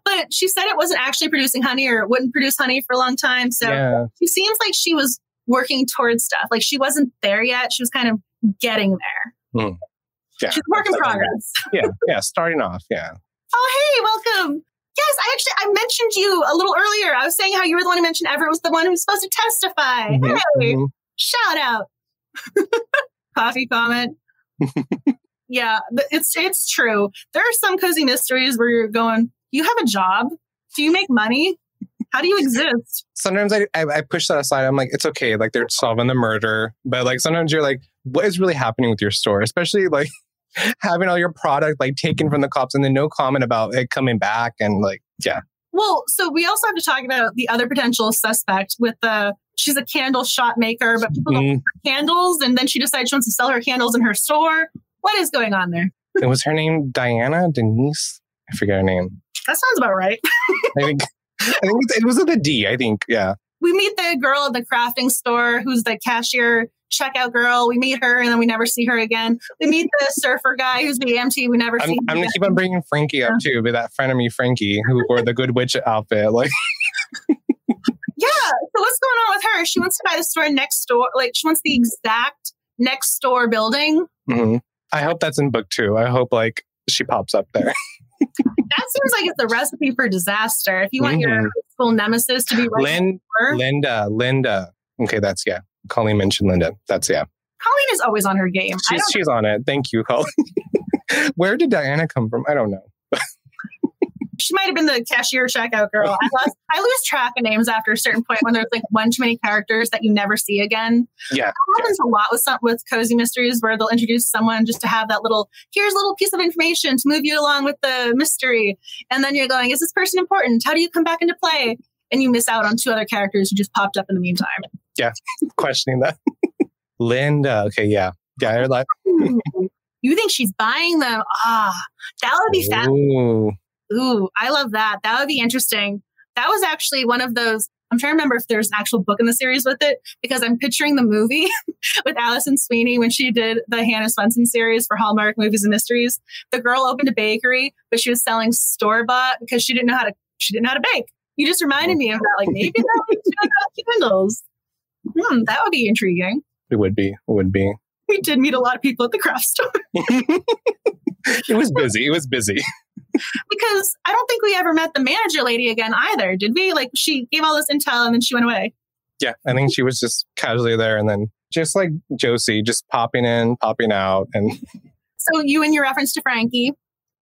but she said it wasn't actually producing honey or it wouldn't produce honey for a long time. So yeah. she seems like she was working towards stuff. Like she wasn't there yet. She was kind of getting there. Hmm. Yeah. She's a work in progress. Yeah. Yeah. Starting off. Yeah. Oh, hey, welcome. Yes, I actually I mentioned you a little earlier. I was saying how you were the one who mentioned Everett was the one who was supposed to testify. Mhm, Hey, mhm. shout out. Coffee comment. yeah, it's it's true. There are some cozy mysteries where you're going, you have a job? Do you make money? How do you exist? Sometimes I, I I push that aside. I'm like, it's okay. Like they're solving the murder, but like sometimes you're like, what is really happening with your store? Especially like having all your product like taken from the cops and then no comment about it coming back and like yeah. Well, so we also have to talk about the other potential suspect with the she's a candle shop maker, but people don't Mm, candles, and then she decides she wants to sell her candles in her store. What is going on there? it was her name Diana Denise. I forget her name. That sounds about right. I think I think it was with a D. I think yeah. We meet the girl at the crafting store who's the cashier checkout girl. We meet her and then we never see her again. We meet the surfer guy who's the EMT. We never I'm, see him I'm gonna keep on bringing Frankie up too, but that friend of me, Frankie, who wore the Good Witch outfit. Like, Yeah. So what's going on with her? She wants to buy the store next door. Like she wants the exact next door building. mhm. I hope that's in book two. I hope like she pops up there. That seems like it's a recipe for disaster. If you want your Mhm. high school nemesis to be right door, Linda, Linda. Okay, that's yeah. Colleen mentioned Linda. That's yeah. Colleen is always on her game. She's she's on it. Thank you, Colleen. Where did Diana come from? I don't know. she might have been the cashier checkout girl. I lost I lose track of names after a certain point when there's like one too many characters that you never see again. Yeah, That happens a lot with some with cozy mysteries where they'll introduce someone just to have that little here's a little piece of information to move you along with the mystery. And then you're going, is this person important? How do you come back into play? And you miss out on two other characters who just popped up in the meantime. Questioning that. Linda. Okay, yeah. Yeah, you're like, you think she's buying them? Ah, that would be fast. ooh. Ooh, I love that. That would be interesting. That was actually one of those. I'm trying to remember if there's an actual book in the series with it because I'm picturing the movie with Alison Sweeney when she did the Hannah Swensen series for Hallmark Movies and Mysteries. The girl opened a bakery, but she was selling store bought because she didn't know how to. She didn't know how to bake. You just reminded me of that. Like maybe that was about candles. Hmm, that would be intriguing. It would be. It would be. We did meet a lot of people at the craft store It was busy. It was busy. because I don't think we ever met the manager lady again either, did we? Like she gave all this intel and then she went away. Yeah, I think she was just casually there and then just like Josie, just popping in, popping out. And So you and your reference to Frankie.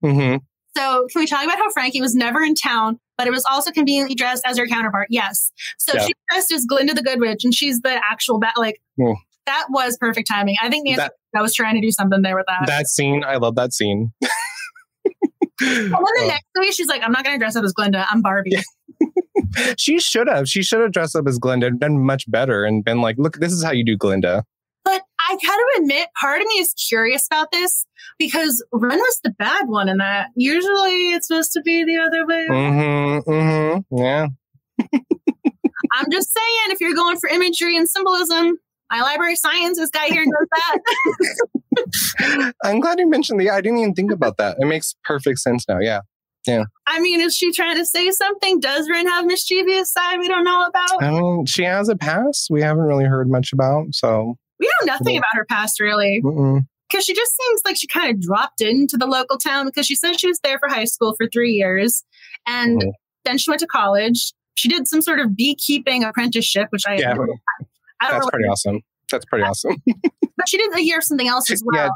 Mhm. So can we talk about how Frankie was never in town, but it was also conveniently dressed as her counterpart? Yes. So Yeah. she's dressed as Glinda the Good Witch, and she's the actual bat. Like that was perfect timing. I think Nancy That- I was trying to do something there with that. that scene, I love that scene. but then the Oh. next movie, she's like, "I'm not going to dress up as Glinda. I'm Barbie." she should have. She should have dressed up as Glinda, done much better, and been like, "Look, this is how you do Glinda." I kind of admit, part of me is curious about this because Wren was the bad one in that. Usually, it's supposed to be the other way. Mm-hmm. Mm-hmm. Yeah. I'm just saying, if you're going for imagery and symbolism, my library sciences guy here knows that. I'm glad you mentioned the. I didn't even think about that. It makes perfect sense now. Yeah. Yeah. I mean, is she trying to say something? Does Wren have mischievous side we don't know about? I mean, she has a past we haven't really heard much about. So. We know nothing about her past really, because she just seems like she kind of dropped into the local town because she said she was there for high school for three years, and Mhm. then she went to college. She did some sort of beekeeping apprenticeship, which I Yeah, I don't that's pretty awesome. That's pretty awesome. but she did a year of something else as well. Yeah.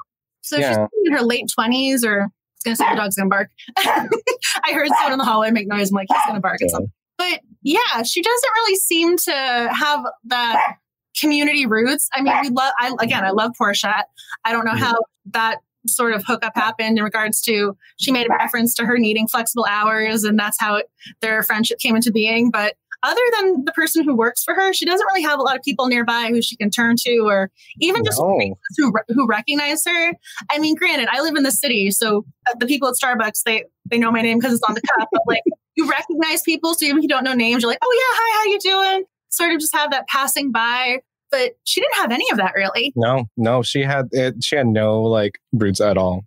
So she's in her late twenties, or it's gonna say the dog's gonna bark. I heard someone in the hallway make noise. I'm like, he's gonna bark at something. But yeah, she doesn't really seem to have that community roots. I mean, we love. I again, I love Portia. I don't know Mhm. how that sort of hookup happened in regards to she made a reference to her needing flexible hours, and that's how it, their friendship came into being. But other than the person who works for her, she doesn't really have a lot of people nearby who she can turn to, or even just No. who who recognize her. I mean, granted, I live in the city, so uh, the people at Starbucks they they know my name because it's on the cup. But like, you recognize people, so even if you don't know names, you're like, oh yeah, hi, how you doing? Sort of just have that passing by. But she didn't have any of that really. No, no, she had it. She had no like roots at all.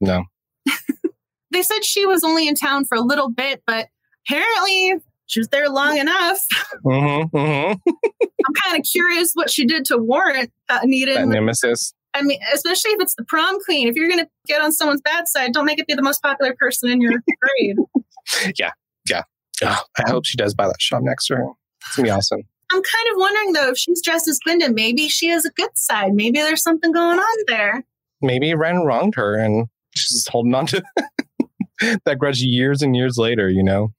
No. They said she was only in town for a little bit, but apparently she was there long enough. Mm-hmm, mm-hmm. I'm kind of curious what she did to warrant uh, needed. That nemesis. I mean, especially if it's the prom queen. If you're going to get on someone's bad side, don't make it be the most popular person in your grade. Yeah, yeah. Oh, I hope she does buy that shop next to her. It's gonna be awesome. I'm kind of wondering though, if she's dressed as Glinda, maybe she has a good side. Maybe there's something going on there. Maybe Wren wronged her and she's just holding on to that grudge years and years later, you know?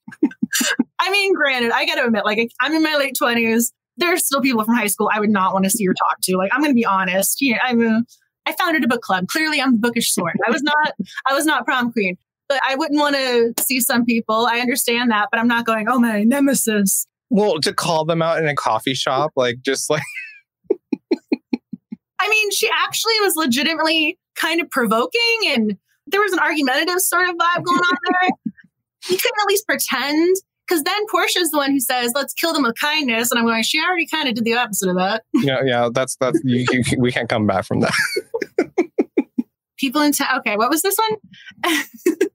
I mean, granted, I got to admit, like, I'm in my late 20s. There's still people from high school I would not want to see or talk to. Like, I'm going to be honest. Yeah, I'm, uh, I founded a book club. Clearly, I'm the bookish sort. I was not. I was not prom queen. But I wouldn't want to see some people. I understand that, but I'm not going. Oh my nemesis. Well, to call them out in a coffee shop, like just like I mean, she actually was legitimately kind of provoking and there was an argumentative sort of vibe going on there. you couldn't at least pretend. Because then Portia's the one who says, "Let's kill them with kindness," and I'm going. She already kind of did the opposite of that. yeah, yeah. That's that's you, you, we can't come back from that. people in town. Okay, what was this one?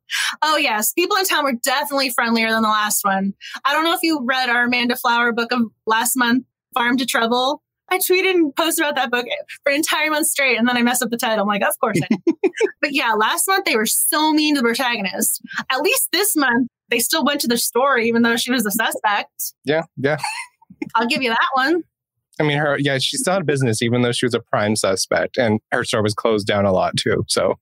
oh yes, people in town were definitely friendlier than the last one. I don't know if you read our Amanda Flower book of last month, Farm to Trouble. I tweeted and posted about that book for an entire month straight, and then I messed up the title. I'm like, of course I did. but yeah, last month they were so mean to the protagonist. At least this month they still went to the store, even though she was a suspect. Yeah, yeah. I'll give you that one. I mean, her, yeah, she still had business, even though she was a prime suspect, and her store was closed down a lot too. So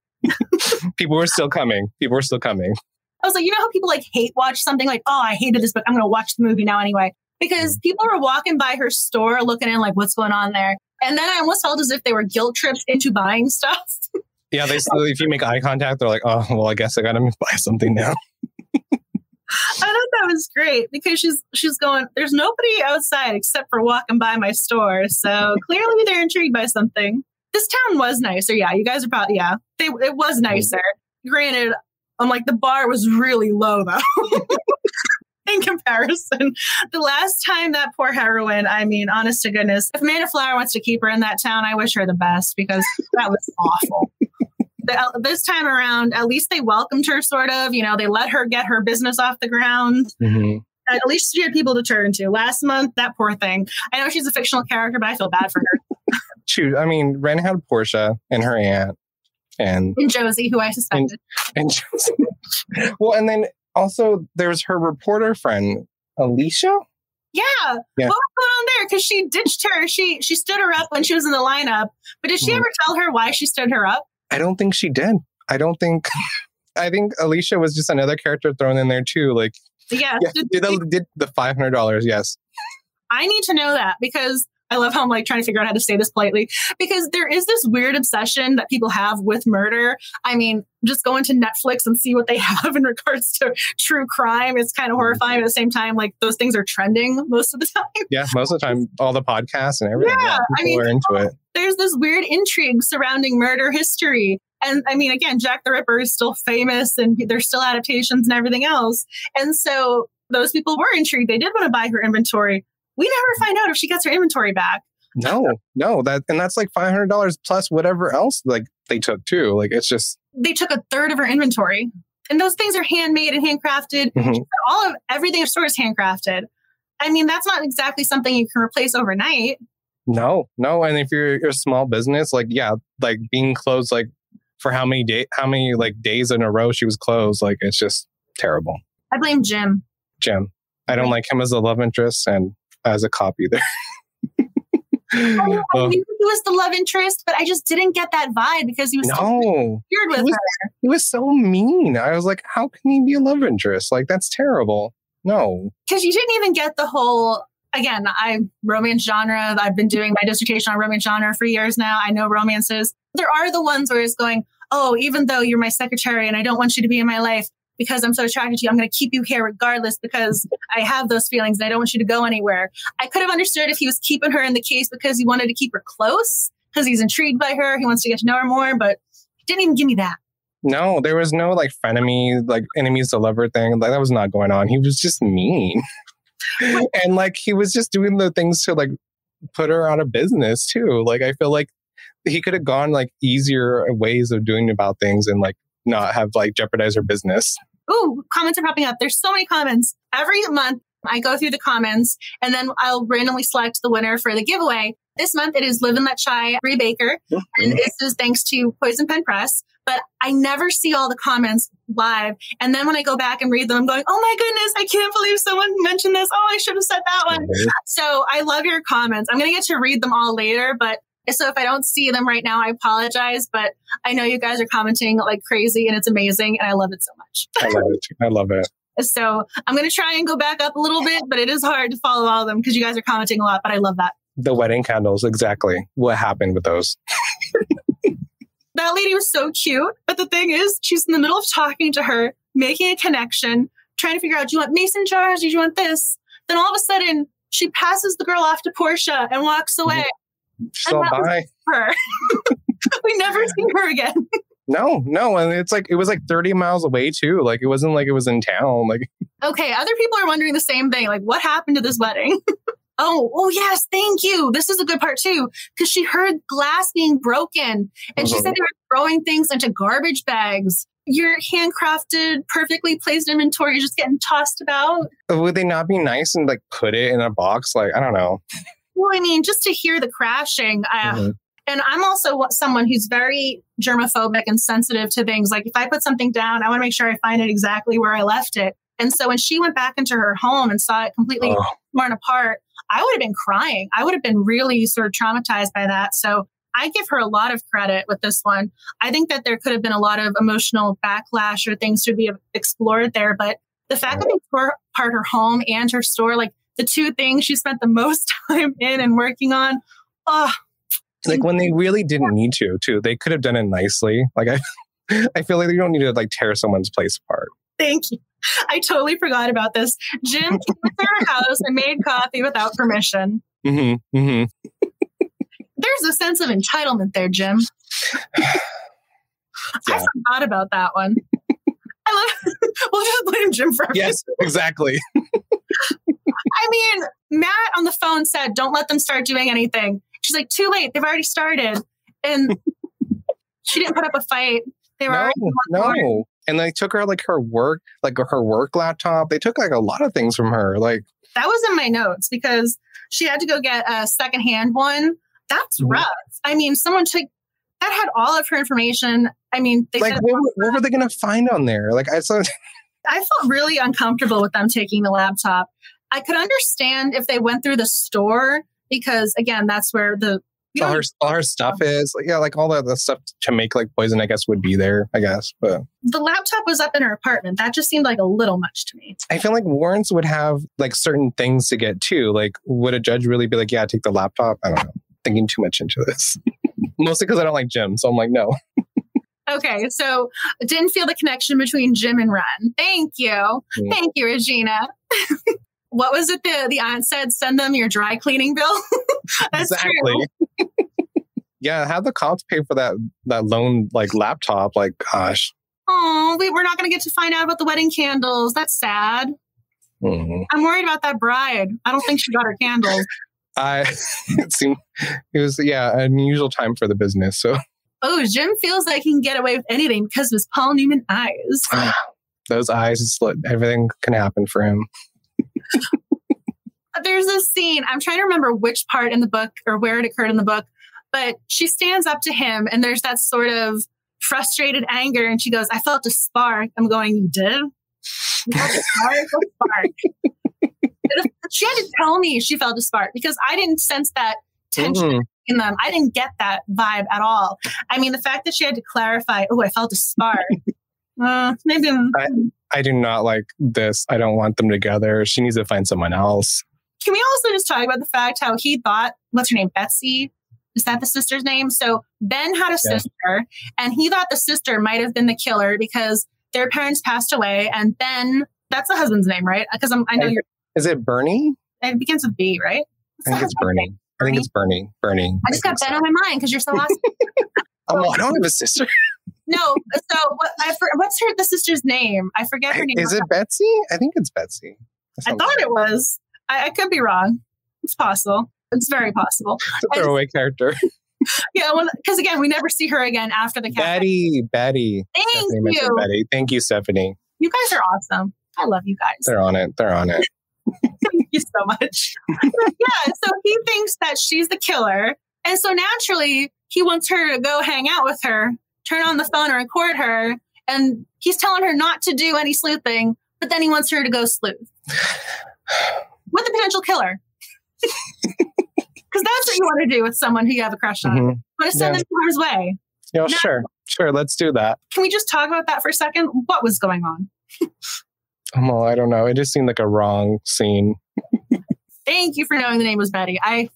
people were still coming. People were still coming. I was like, you know how people like hate watch something like, oh, I hated this book. I'm going to watch the movie now anyway because mm. people were walking by her store looking in like what's going on there and then i almost felt as if they were guilt tripped into buying stuff yeah they if you make eye contact they're like oh well i guess i gotta buy something now I thought that was great because she's she's going. There's nobody outside except for walking by my store, so clearly they're intrigued by something. This town was nicer, yeah. You guys are probably yeah. They it was mm-hmm. nicer. Granted, I'm like the bar was really low though. in comparison. The last time that poor heroine, I mean, honest to goodness, if Amanda Flower wants to keep her in that town, I wish her the best because that was awful. The, this time around, at least they welcomed her, sort of. You know, they let her get her business off the ground. Mm-hmm. At least she had people to turn to. Last month, that poor thing. I know she's a fictional character, but I feel bad for her. Shoot, I mean, Wren had Portia and her aunt, and, and Josie, who I suspected. And, and Josie. well, and then also there's her reporter friend alicia yeah. yeah. What was going on there? Because she ditched her. She she stood her up when she was in the lineup. But did she mm. ever tell her why she stood her up? I don't think she did. I don't think. I think Alicia was just another character thrown in there too. Like, yeah, yeah did, the, did the five hundred dollars? Yes. I need to know that because I love how I'm like trying to figure out how to say this politely because there is this weird obsession that people have with murder. I mean, just go into Netflix and see what they have in regards to true crime. It's kind of mm-hmm. horrifying. At the same time, like those things are trending most of the time. Yeah, most of the time, all the podcasts and everything. Yeah, I mean, are into it. There's this weird intrigue surrounding murder history. And I mean, again, Jack the Ripper is still famous and there's still adaptations and everything else. And so those people were intrigued. They did want to buy her inventory we never find out if she gets her inventory back. No, no, that and that's like five hundred dollars plus whatever else like they took too. Like it's just they took a third of her inventory, and those things are handmade and handcrafted. Mm-hmm. All of everything in store is handcrafted. I mean, that's not exactly something you can replace overnight. No, no, and if you're, you're a small business, like yeah, like being closed, like for how many days, how many like days in a row she was closed, like it's just terrible. I blame Jim. Jim, I don't like him as a love interest, and as a copy there. Oh, I, um, I knew he was the love interest, but I just didn't get that vibe because he was no, so weird with he was, her. He was so mean. I was like, how can he be a love interest? Like, that's terrible. No. Because you didn't even get the whole again, I romance genre. I've been doing my dissertation on romance genre for years now. I know romances. There are the ones where it's going, oh, even though you're my secretary and I don't want you to be in my life, because I'm so attracted to you, I'm going to keep you here regardless because I have those feelings and I don't want you to go anywhere. I could have understood if he was keeping her in the case because he wanted to keep her close because he's intrigued by her. He wants to get to know her more, but he didn't even give me that. No, there was no like frenemy, like enemies to lover thing. Like that was not going on. He was just mean. and like he was just doing the things to like put her out of business too. Like I feel like he could have gone like easier ways of doing about things and like not have like jeopardize her business. Ooh, comments are popping up. There's so many comments. Every month I go through the comments and then I'll randomly select the winner for the giveaway. This month it is Live and Let Chai Bree Baker. Mm-hmm. And this is thanks to Poisoned Pen Press. But I never see all the comments live. And then when I go back and read them, I'm going, oh my goodness, I can't believe someone mentioned this. Oh, I should have said that one. Mm-hmm. So I love your comments. I'm going to get to read them all later, but so if I don't see them right now, I apologize, but I know you guys are commenting like crazy and it's amazing and I love it so much. I love it. I love it. So I'm going to try and go back up a little bit, but it is hard to follow all of them because you guys are commenting a lot, but I love that. The wedding candles, exactly. What happened with those? that lady was so cute. But the thing is, she's in the middle of talking to her, making a connection, trying to figure out, do you want mason jars? Do you want this? Then all of a sudden, she passes the girl off to Portia and walks mm-hmm. away. She's all that was- bye. Her. we never see her again. No, no, and it's like it was like 30 miles away too. Like it wasn't like it was in town. Like Okay, other people are wondering the same thing. Like, what happened to this wedding? oh, oh yes, thank you. This is a good part too, because she heard glass being broken, and she Mhm. said they were throwing things into garbage bags. Your handcrafted, perfectly placed inventory is just getting tossed about. would they not be nice and like put it in a box? Like I don't know. Well, I mean, just to hear the crashing, uh, Mhm. and I'm also someone who's very germophobic and sensitive to things. Like if I put something down, I want to make sure I find it exactly where I left it. And so when she went back into her home and saw it completely Oh, torn apart, I would have been crying. I would have been really sort of traumatized by that. So I give her a lot of credit with this one. I think that there could have been a lot of emotional backlash or things to be explored there. But the fact that they tore apart her home and her store, like the two things she spent the most time in and working on, oh, like when they really didn't need to, too. They could have done it nicely. Like I, I feel like you don't need to like tear someone's place apart. thank you. I totally forgot about this. Jim came to her house and made coffee without permission. hmm hmm There's a sense of entitlement there, Jim. I forgot about that one. I love. we'll just blame Jim for everything. Yes, exactly. I mean, Matt on the phone said, "Don't let them start doing anything." She's like, "Too late. They've already started," and she didn't put up a fight. They were No, already no. And they took her like her work, like her work laptop. They took like a lot of things from her. Like That was in my notes because she had to go get a secondhand one. That's Mhm. rough. I mean, someone took that had all of her information. I mean, they like what, were- what were they gonna find on there? Like I saw I felt really uncomfortable with them taking the laptop. I could understand if they went through the store because, again, that's where the all her all her stuff oh. is. Like, yeah, like all the, the stuff to make like poison, I guess, would be there, I guess. But the laptop was up in her apartment. That just seemed like a little much to me. I feel like warrants would have like certain things to get to. Like, would a judge really be like, yeah, take the laptop? I don't know. Thinking too much into this. Mostly because I don't like Jim. So I'm like, no. Okay, so didn't feel the connection between Jim and Wren. Thank you. Mm. Thank you, Regina. what was it the, the aunt said? Send them your dry cleaning bill? That's true. yeah, have the cops pay for that that loan like laptop. Like, gosh. Oh, we, we're not going to get to find out about the wedding candles. That's sad. Mhm. I'm worried about that bride. I don't think she got her candles. I it seemed it was yeah an unusual time for the business. So Oh, Jim feels like he can get away with anything because of his Paul Newman eyes. those eyes, it's like everything can happen for him. Uh, there's this scene, I'm trying to remember which part in the book or where it occurred in the book, but she stands up to him and there's that sort of frustrated anger and she goes, I felt a spark. I'm going, You did? You felt a spark? she had to tell me she felt a spark because I didn't sense that tension Mhm. in them. I didn't get that vibe at all. I mean, the fact that she had to clarify, oh, I felt a spark. uh, maybe I do not like this. I don't want them together. She needs to find someone else. Can we also just talk about the fact how he thought, what's her name, Betsy? Is that the sister's name? So Ben had a Yeah. sister, and he thought the sister might have been the killer because their parents passed away, and Ben, that's the husband's name, right? Because I know I- you're, Is it Bernie? it begins with B, right? I think it's Bernie. I think it's Bernie. Bernie. I just got think Ben on my mind because you're so awesome. so. Oh, I don't have a sister. no, so what, I for, what's her the sister's name? I forget her name. Is it Betsy? I think it's Betsy. I thought right. it was. I, I could be wrong. It's possible. It's very possible. It's a throwaway character. Yeah, well, because again, we never see her again after the cat. Betty. Betty. Thank Stephanie you. Betty. Thank you, Stephanie. You guys are awesome. I love you guys. They're on it. They're on it. Thank you so much. yeah, so he thinks that she's the killer. And so naturally, he wants her to go hang out with her, turn on the phone and record her. And he's telling her not to do any sleuthing, but then he wants her to go sleuth with a potential killer. Because that's what you want to do with someone who you have a crush on. You Mhm. want to send Yeah. them harm's way. Yeah, No. sure. Sure. Let's do that. Can we just talk about that for a second? What was going on? Well, I don't know. It just seemed like a wrong scene. Thank you for knowing the name was Betty. I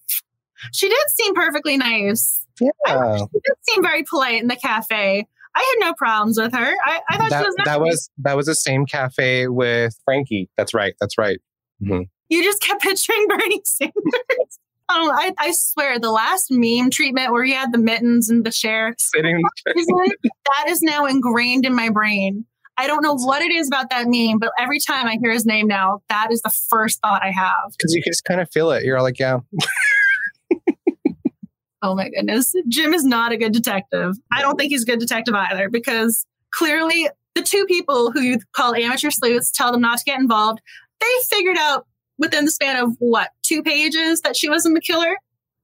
She did seem perfectly nice. Yeah. I, she did seem very polite in the cafe. I had no problems with her. I, I thought that, she was nice. that was that was the same cafe with Frankie. That's right. That's right. Mhm. You just kept picturing Bernie Sanders. Oh, I, I swear, the last meme treatment where he had the mittens and the chair, Sitting that is now ingrained in my brain. I don't know what it is about that meme, but every time I hear his name now, that is the first thought I have. because you just kind of feel it. You're like, yeah, Oh my goodness. Jim is not a good detective. I don't think he's a good detective either because clearly the two people who you call amateur sleuths tell them not to get involved. They figured out within the span of what, two pages that she wasn't the killer?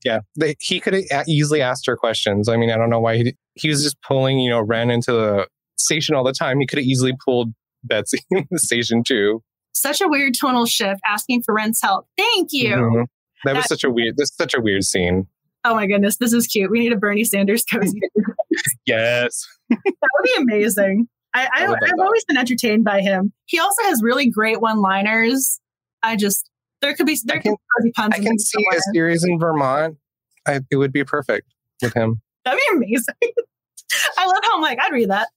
yeah. They, he could have easily asked her questions. I mean, I don't know why he he was just pulling, you know, Wren into the station all the time. He could have easily pulled Betsy in the station too. Such a weird tonal shift asking for Wren's help. Thank you. Mhm. That was such a weird. This is such a weird scene. Oh my goodness, this is cute. We need a Bernie Sanders cozy. Yes. that would be amazing. I, I, I I've always been entertained by him. He also has really great one-liners. I just there could be there I can- could be puns. I can see a series in Vermont. I, it would be perfect with him. That'd be amazing. I love how I'm like, I'd read that.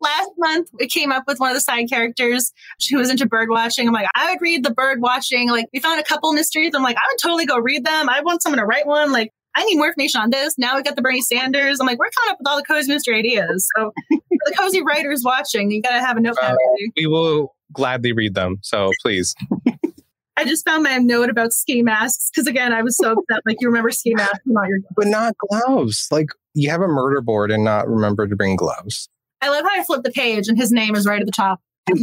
Last month, we came up with one of the side characters who was into bird watching. I'm like, I would read the bird watching. Like, we found a couple mysteries. I'm like, I would totally go read them. I want someone to write one. Like, I need more information on this. Now we got the Bernie Sanders. I'm like, we're coming up with all the cozy mystery ideas. So, the cozy writers watching, you got to have a notepad. Uh. We will gladly read them. So please. I just found my note about ski masks because, again, I was so upset. Like, you remember ski masks, not your But not gloves. Like you have a murder board and not remember to bring gloves. I love how I flipped the page and his name is right at the top.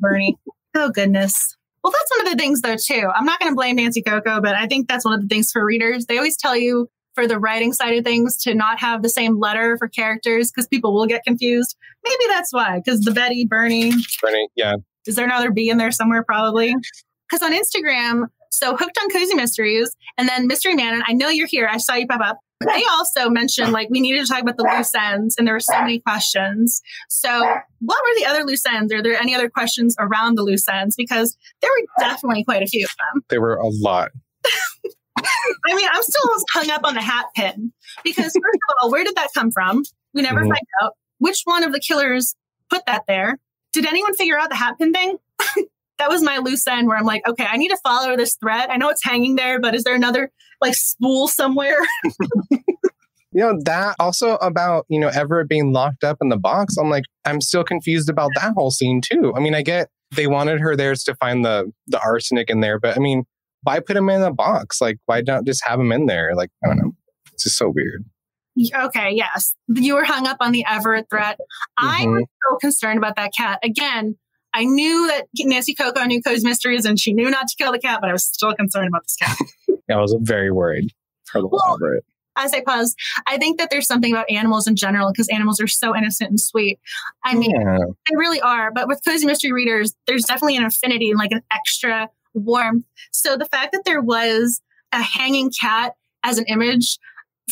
Bernie. Oh goodness. Well, that's one of the things though too. I'm not going to blame Nancy Coco, but I think that's one of the things for readers. They always tell you for the writing side of things to not have the same letter for characters because people will get confused. Maybe that's why. Because the Betty, Bernie, Bernie, yeah. is there another B in there somewhere? Probably. Because on Instagram, so hooked on cozy mysteries, and then Mystery Man, and I know you're here. I saw you pop up. They also mentioned like we needed to talk about the loose ends, and there were so many questions. So, what were the other loose ends? Are there any other questions around the loose ends? Because there were definitely quite a few of them. There were a lot. I mean, I'm still hung up on the hat pin because first of all, where did that come from? We never Mhm. find out which one of the killers put that there. Did anyone figure out the hat pin thing? That was my loose end where I'm like, okay, I need to follow this thread. I know it's hanging there, but is there another like spool somewhere? You know, that also about, you know, Everett being locked up in the box. I'm like, I'm still confused about that whole scene too. I mean, I get they wanted her there to find the the arsenic in there, but I mean, why put him in a box? Like, why not just have him in there? Like, I don't know. It's just so weird. okay, yes. You were hung up on the Everett threat. I Mhm. was so concerned about that cat. Again, I knew that Nancy Coco knew Cozy Mysteries and she knew not to kill the cat, but I was still concerned about this cat. I was very worried for the Well, Everett. as I pause, I think that there's something about animals in general because animals are so innocent and sweet. I mean, Yeah. they really are. But with cozy mystery readers, there's definitely an affinity, and like an extra warmth. So the fact that there was a hanging cat as an image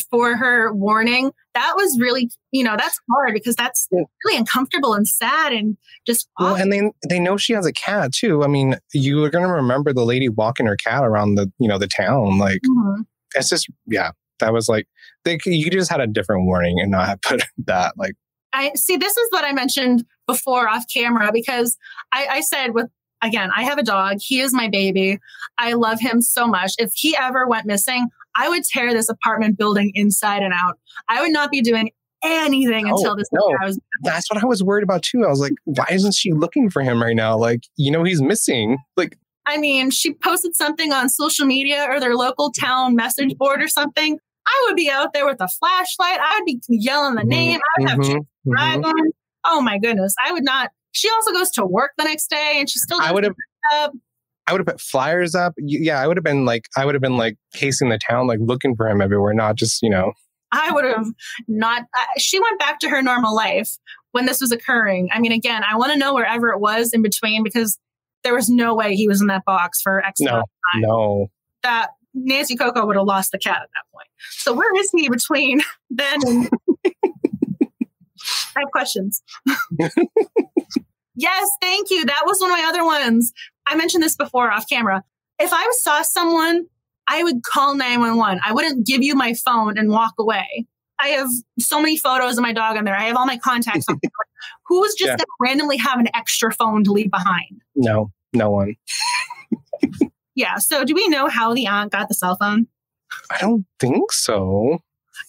for her warning, that was really, you know, that's hard because that's really uncomfortable and sad and just Well, and they they know she has a cat too. I mean, you are gonna remember the lady walking her cat around the you know the town. Like Mhm. it's just yeah. That was like they you just had a different warning and not put that like I see. This is what I mentioned before off camera because I, I said with again, I have a dog. He is my baby. I love him so much. If he ever went missing, I would tear this apartment building inside and out. I would not be doing anything No, until this no. was. that's what I was worried about too. I was like, why isn't she looking for him right now? Like, you know, he's missing. Like, I mean, she posted something on social media or their local town message board or something. I would be out there with a flashlight. I would be yelling the name. I would have mhm, mhm. on. Oh my goodness. I would not. She also goes to work the next day and she still I would have. I would have put flyers up. Yeah, I would have been like, I would have been like pacing the town, like looking for him everywhere, not just you know. I would have not. Uh, she went back to her normal life when this was occurring. I mean, again, I want to know wherever it was in between because there was no way he was in that box for X No, amount of time. no. That Nancy Coco would have lost the cat at that point. So where is he between then and? I have questions. yes, thank you. That was one of my other ones. I mentioned this before off camera. If I saw someone I would call 911. I wouldn't give you my phone and walk away. I have so many photos of my dog on there. I have all my contacts on there. Who's just Yeah. going to randomly have an extra phone to leave behind? No, no one. Yeah. So do we know how the aunt got the cell phone? I don't think so.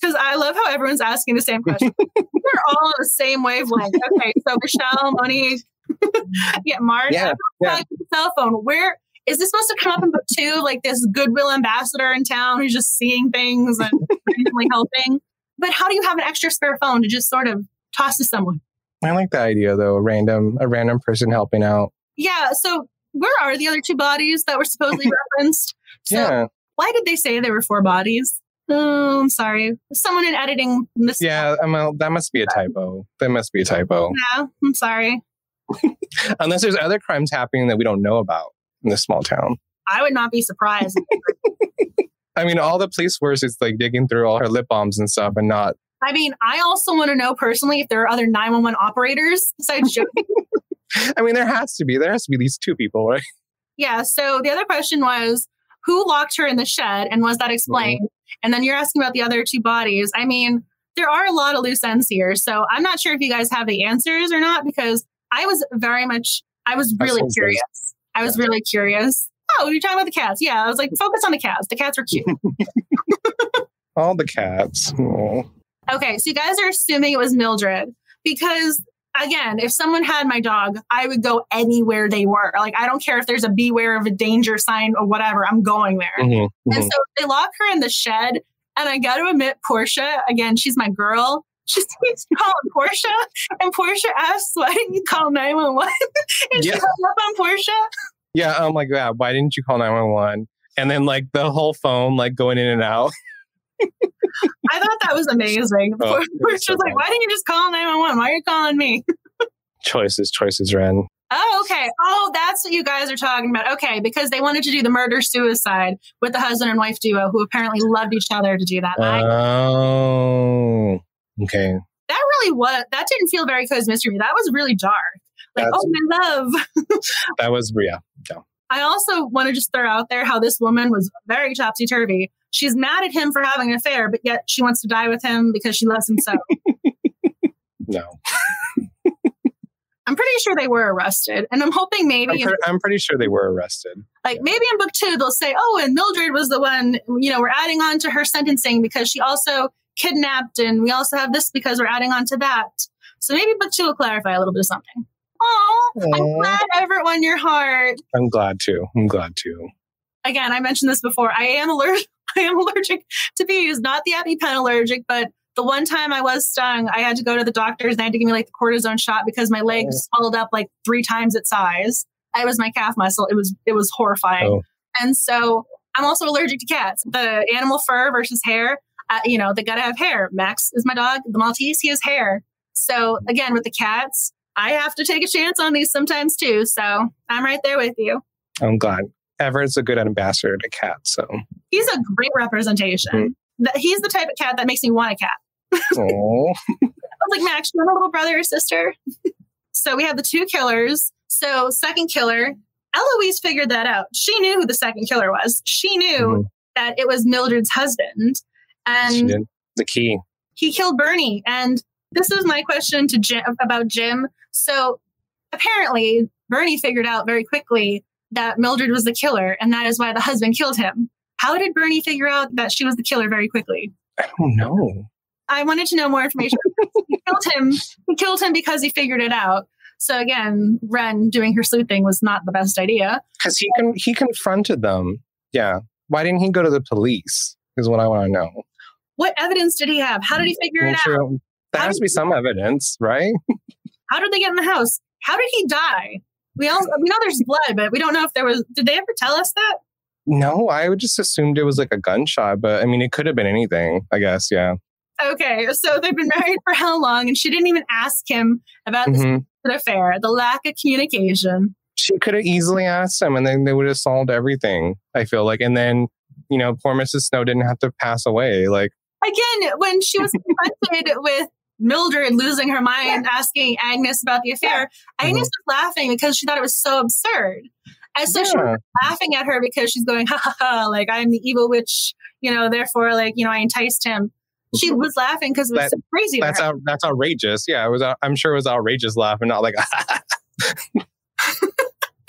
Because I love how everyone's asking the same question. We're all on the same wavelength. Okay, so Michelle, Monique, yeah, Mark, Yeah, yeah. cell phone. Where is this supposed to come up in book two? Like this goodwill ambassador in town who's just seeing things and randomly helping. But how do you have an extra spare phone to just sort of toss to someone? I like the idea though. A random, a random person helping out. Yeah. So where are the other two bodies that were supposedly referenced? So yeah, why did they say there were four bodies? Oh, I'm sorry. Someone in editing missed. yeah. I mean, that must be a typo. That must be a typo. Yeah, I'm sorry. Unless there's other crimes happening that we don't know about in this small town. I would not be surprised. I mean, all the police force is like digging through all her lip balms and stuff, and not. I mean, I also want to know personally if there are other 911 operators besides Joe. I mean, there has to be. There has to be these two people, right? yeah. So the other question was who locked her in the shed and was that explained? Mm-hmm. And then you're asking about the other two bodies. I mean, there are a lot of loose ends here. So I'm not sure if you guys have the answers or not because I was very much, I was really good. curious. I was really curious. Oh, you're talking about the cats. Yeah. I was like, focus on the cats. The cats are cute. All the cats. Oh. Okay, so you guys are assuming it was Mildred because again, if someone had my dog, I would go anywhere they were. Like I don't care if there's a beware of a danger sign or whatever, I'm going there. Mhm, And mhm. so they lock her in the shed. And I got to admit, Portia, again, she's my girl. She keeps calling Portia, and Portia asks, "Why didn't you call 911?" and she Yeah. hung up on Portia. Yeah, I'm like, yeah, why didn't you call 911? And then like the whole phone like going in and out. I thought that was amazing. Oh, it was Portia's so like. "Why didn't you just call 911? Why are you calling me?" Choices, choices, Wren. Oh, okay. Oh, that's what you guys are talking about. Okay, because they wanted to do the murder suicide with the husband and wife duo who apparently loved each other to do that. Oh, okay. that really was that didn't feel very cozy mystery. That was really dark. Like, That's- oh my love. That was yeah. I also want to just throw out there how this woman was very topsy turvy. She's mad at him for having an affair, but yet she wants to die with him because she loves him so. No, I'm pretty sure they were arrested, and I'm hoping I'm, maybe, in, I'm pretty sure they were arrested. like maybe in book two they'll say, "Oh, and Mildred was the one." You know, we're adding on to her sentencing because she also kidnapped, and we also have this because we're adding on to that. So maybe book two will clarify a little bit of something. Oh, I'm glad Everett won your heart. I'm glad to. I'm glad to. again, I mentioned this before. I am allergic. I am allergic to bees, not the EpiPen allergic, but the one time I was stung, I had to go to the doctors and they had to give me like the cortisone shot because my leg Oh. swelled up like three times its size. It was my calf muscle. It was it was horrifying. Oh. And so I'm also allergic to cats. The animal fur versus hair. Uh, you know, they gotta have hair. Max is my dog. The Maltese, he has hair. So again, with the cats, I have to take a chance on these sometimes too. So I'm right there with you. I'm glad. Everett's a good ambassador to cats. So, he's a great representation. Mm. That he's the type of cat that makes me want a cat. oh, I was like, Max, you want a little brother or sister? so we have the two killers. So second killer, Eloise figured that out. She knew who the second killer was. She knew Mhm. that it was Mildred's husband, and the key. he killed Bernie. And this is my question to Jim about Jim. So apparently, Bernie figured out very quickly that Mildred was the killer, and that is why the husband killed him. How did Bernie figure out that she was the killer very quickly? I don't know. I wanted to know more information. he killed him. He killed him because he figured it out. So again, Wren doing her sleuthing was not the best idea. Because he can he confronted them. Yeah. Why didn't he go to the police? Is what I want to know. What evidence did he have? How did he figure it out? True. There How has to be some evidence, right? How did they get in the house? How did he die? We all we know there's blood, but we don't know if there was. Did they ever tell us that? No, I would just assumed it was like a gunshot, but I mean, it could have been anything. I guess, yeah. Okay, so they've been married for how long? And she didn't even ask him about this Mhm. affair. The lack of communication. She could have easily asked him, and then they would have solved everything. I feel like, and then you know, poor Mrs. Snow didn't have to pass away. Like, Again, when she was confronted with Mildred losing her mind, asking Agnes about the affair, Agnes mm-hmm. was laughing because she thought it was so absurd. And so she was laughing at her because she's going, ha ha ha, like I'm the evil witch, you know, therefore, like, you know, I enticed him. She mm-hmm. was laughing because it was That- so crazy. That's out, that's outrageous. Yeah, it was. I'm sure it was outrageous laughing, not like.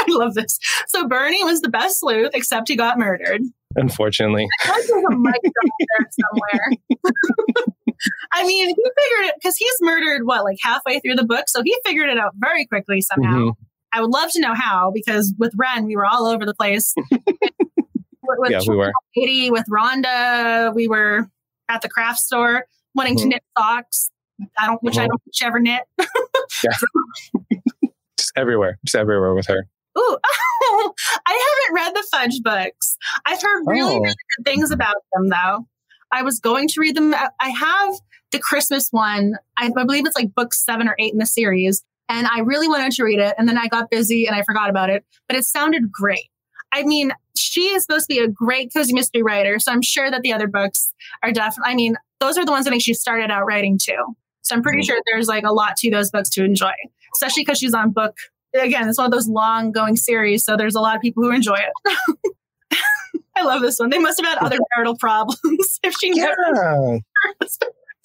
I love this. So Bernie was the best sleuth, except he got murdered. Unfortunately, I feel like there's a mic drop there somewhere. I mean, he figured it because he's murdered what, like halfway through the book, so he figured it out very quickly somehow. Mhm. I would love to know how because with Wren, we were all over the place. with yeah, we were. Katie, with Rhonda, we were at the craft store wanting to Mhm. knit socks. I don't, which I Mhm. don't ever knit. Just everywhere, just everywhere with her. Ooh, I haven't read the Fudge books. I've heard really, Oh. really good things about them, though. I was going to read them. I have the Christmas one. I, I believe it's like book seven or eight in the series. And I really wanted to read it. And then I got busy and I forgot about it. But it sounded great. I mean, she is supposed to be a great cozy mystery writer. So I'm sure that the other books are definitely, I mean, those are the ones I think she started out writing too. So I'm pretty Mhm. sure there's like a lot to those books to enjoy, especially because she's on book again, it's one of those long going series. So there's a lot of people who enjoy it. I love this one. They must have had other marital problems if she never. Yeah.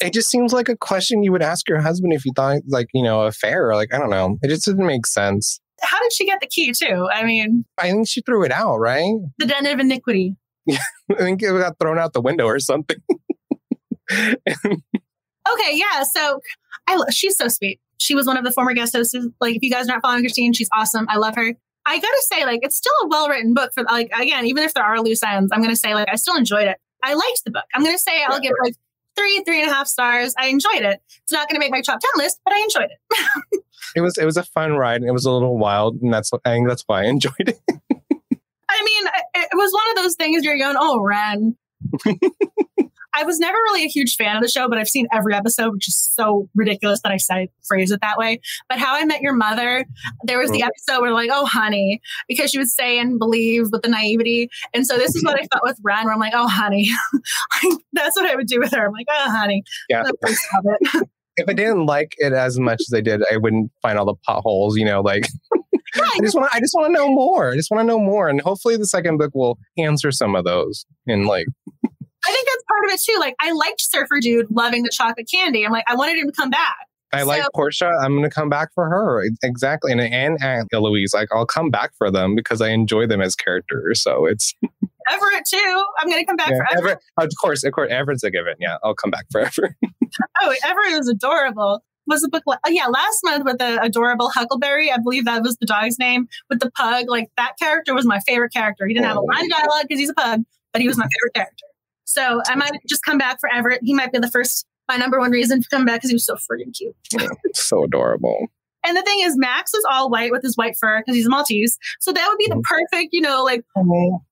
It just seems like a question you would ask your husband if you thought like, you know, affair. Or like, I don't know. It just didn't make sense. How did she get the key too? I mean, I think she threw it out, right? the den of iniquity. Yeah, I think it got thrown out the window or something. Okay, yeah. So I lo- she's so sweet. She was one of the former guest hosts. Like, if you guys are not following Christine, she's awesome. I love her. I gotta say, like, it's still a well written book. For like, again, even if there are loose ends, I'm gonna say, like, I still enjoyed it. I liked the book. I'm gonna say I'll give like three, three and a half stars. I enjoyed it. It's not gonna make my top ten list, but I enjoyed it. it was it was a fun ride and it was a little wild and that's I think that's why I enjoyed it. I mean, it it was one of those things where you're going, oh, Wren. I was never really a huge fan of the show, but I've seen every episode, which is so ridiculous that I say phrase it that way. But How I Met Your Mother, there was the oh. episode where like, oh, honey, because she would say and believe with the naivety. And so this is what I felt with Wren, where I'm like, oh, honey. That's what I would do with her. I'm like, oh, honey. Yeah. If I didn't like it as much as I did, I wouldn't find all the potholes, you know, like I just want to I just want to know more. I just want to know more. And hopefully the second book will answer some of those. And like I think that's part of it too. Like, I liked Surfer Dude loving the chocolate candy. I'm like, I wanted him to come back. I like Portia. I'm going to come back for her. Exactly. And, and Aunt Eloise, like I'll come back for them because I enjoy them as characters. So it's, Everett too. I'm going to come back yeah, for Everett. Everett, of course, of course, Everett's a given. Yeah. I'll come back forever. Oh, Everett was adorable. Was the book? Oh, yeah, last month with the adorable Huckleberry. I believe that was the dog's name. With the pug, like that character was my favorite character. He didn't have a oh. line of dialogue because he's a pug, but he was my favorite character. So I might just come back for Everett. He might be the first, my number one reason to come back because he was so friggin' cute. so adorable. And the thing is, Max is all white with his white fur because he's a Maltese. So that would be the mm. perfect, you know, like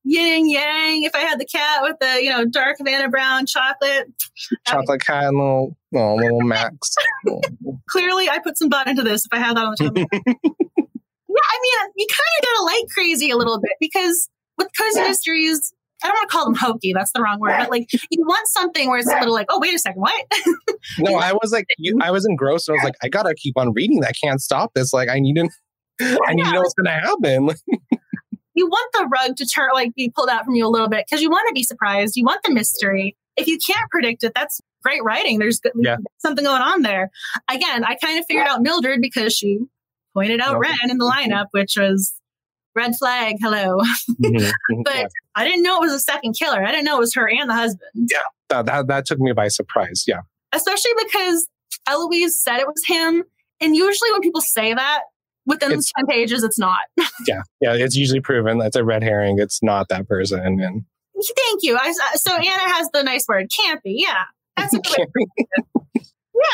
yin yang. If I had the cat with the, you know, dark Havana brown chocolate. Chocolate cat and little, little, little Max. Clearly, I put some thought into this if I had that on the top. yeah, I mean, you kind of gotta like crazy a little bit because with cozy mysteries, I don't want to call them hokey. That's the wrong word. But like, you want something where it's a little like, oh, wait a second, what? No, I was like, you, I was engrossed. And I was like, I gotta keep on reading. I can't stop this. Like, I need to, I need to know what's gonna happen. you want the rug to turn like be pulled out from you a little bit because you want to be surprised. You want the mystery. If you can't predict it, that's great writing. There's Yeah. something going on there. Again, I kind of figured out Mildred because she pointed out Nope. Wren in the lineup, which was red flag. Hello, Mhm. but Yeah. I didn't know it was a second killer. I didn't know it was her and the husband, that, that that took me by surprise. Yeah, especially because Eloise said it was him. And usually, when people say that within It's- ten pages, it's not. yeah, yeah. It's usually proven that's a red herring. It's not that person. And Thank you. I, so Anna has the nice word, can't. Yeah, that's a good Yeah,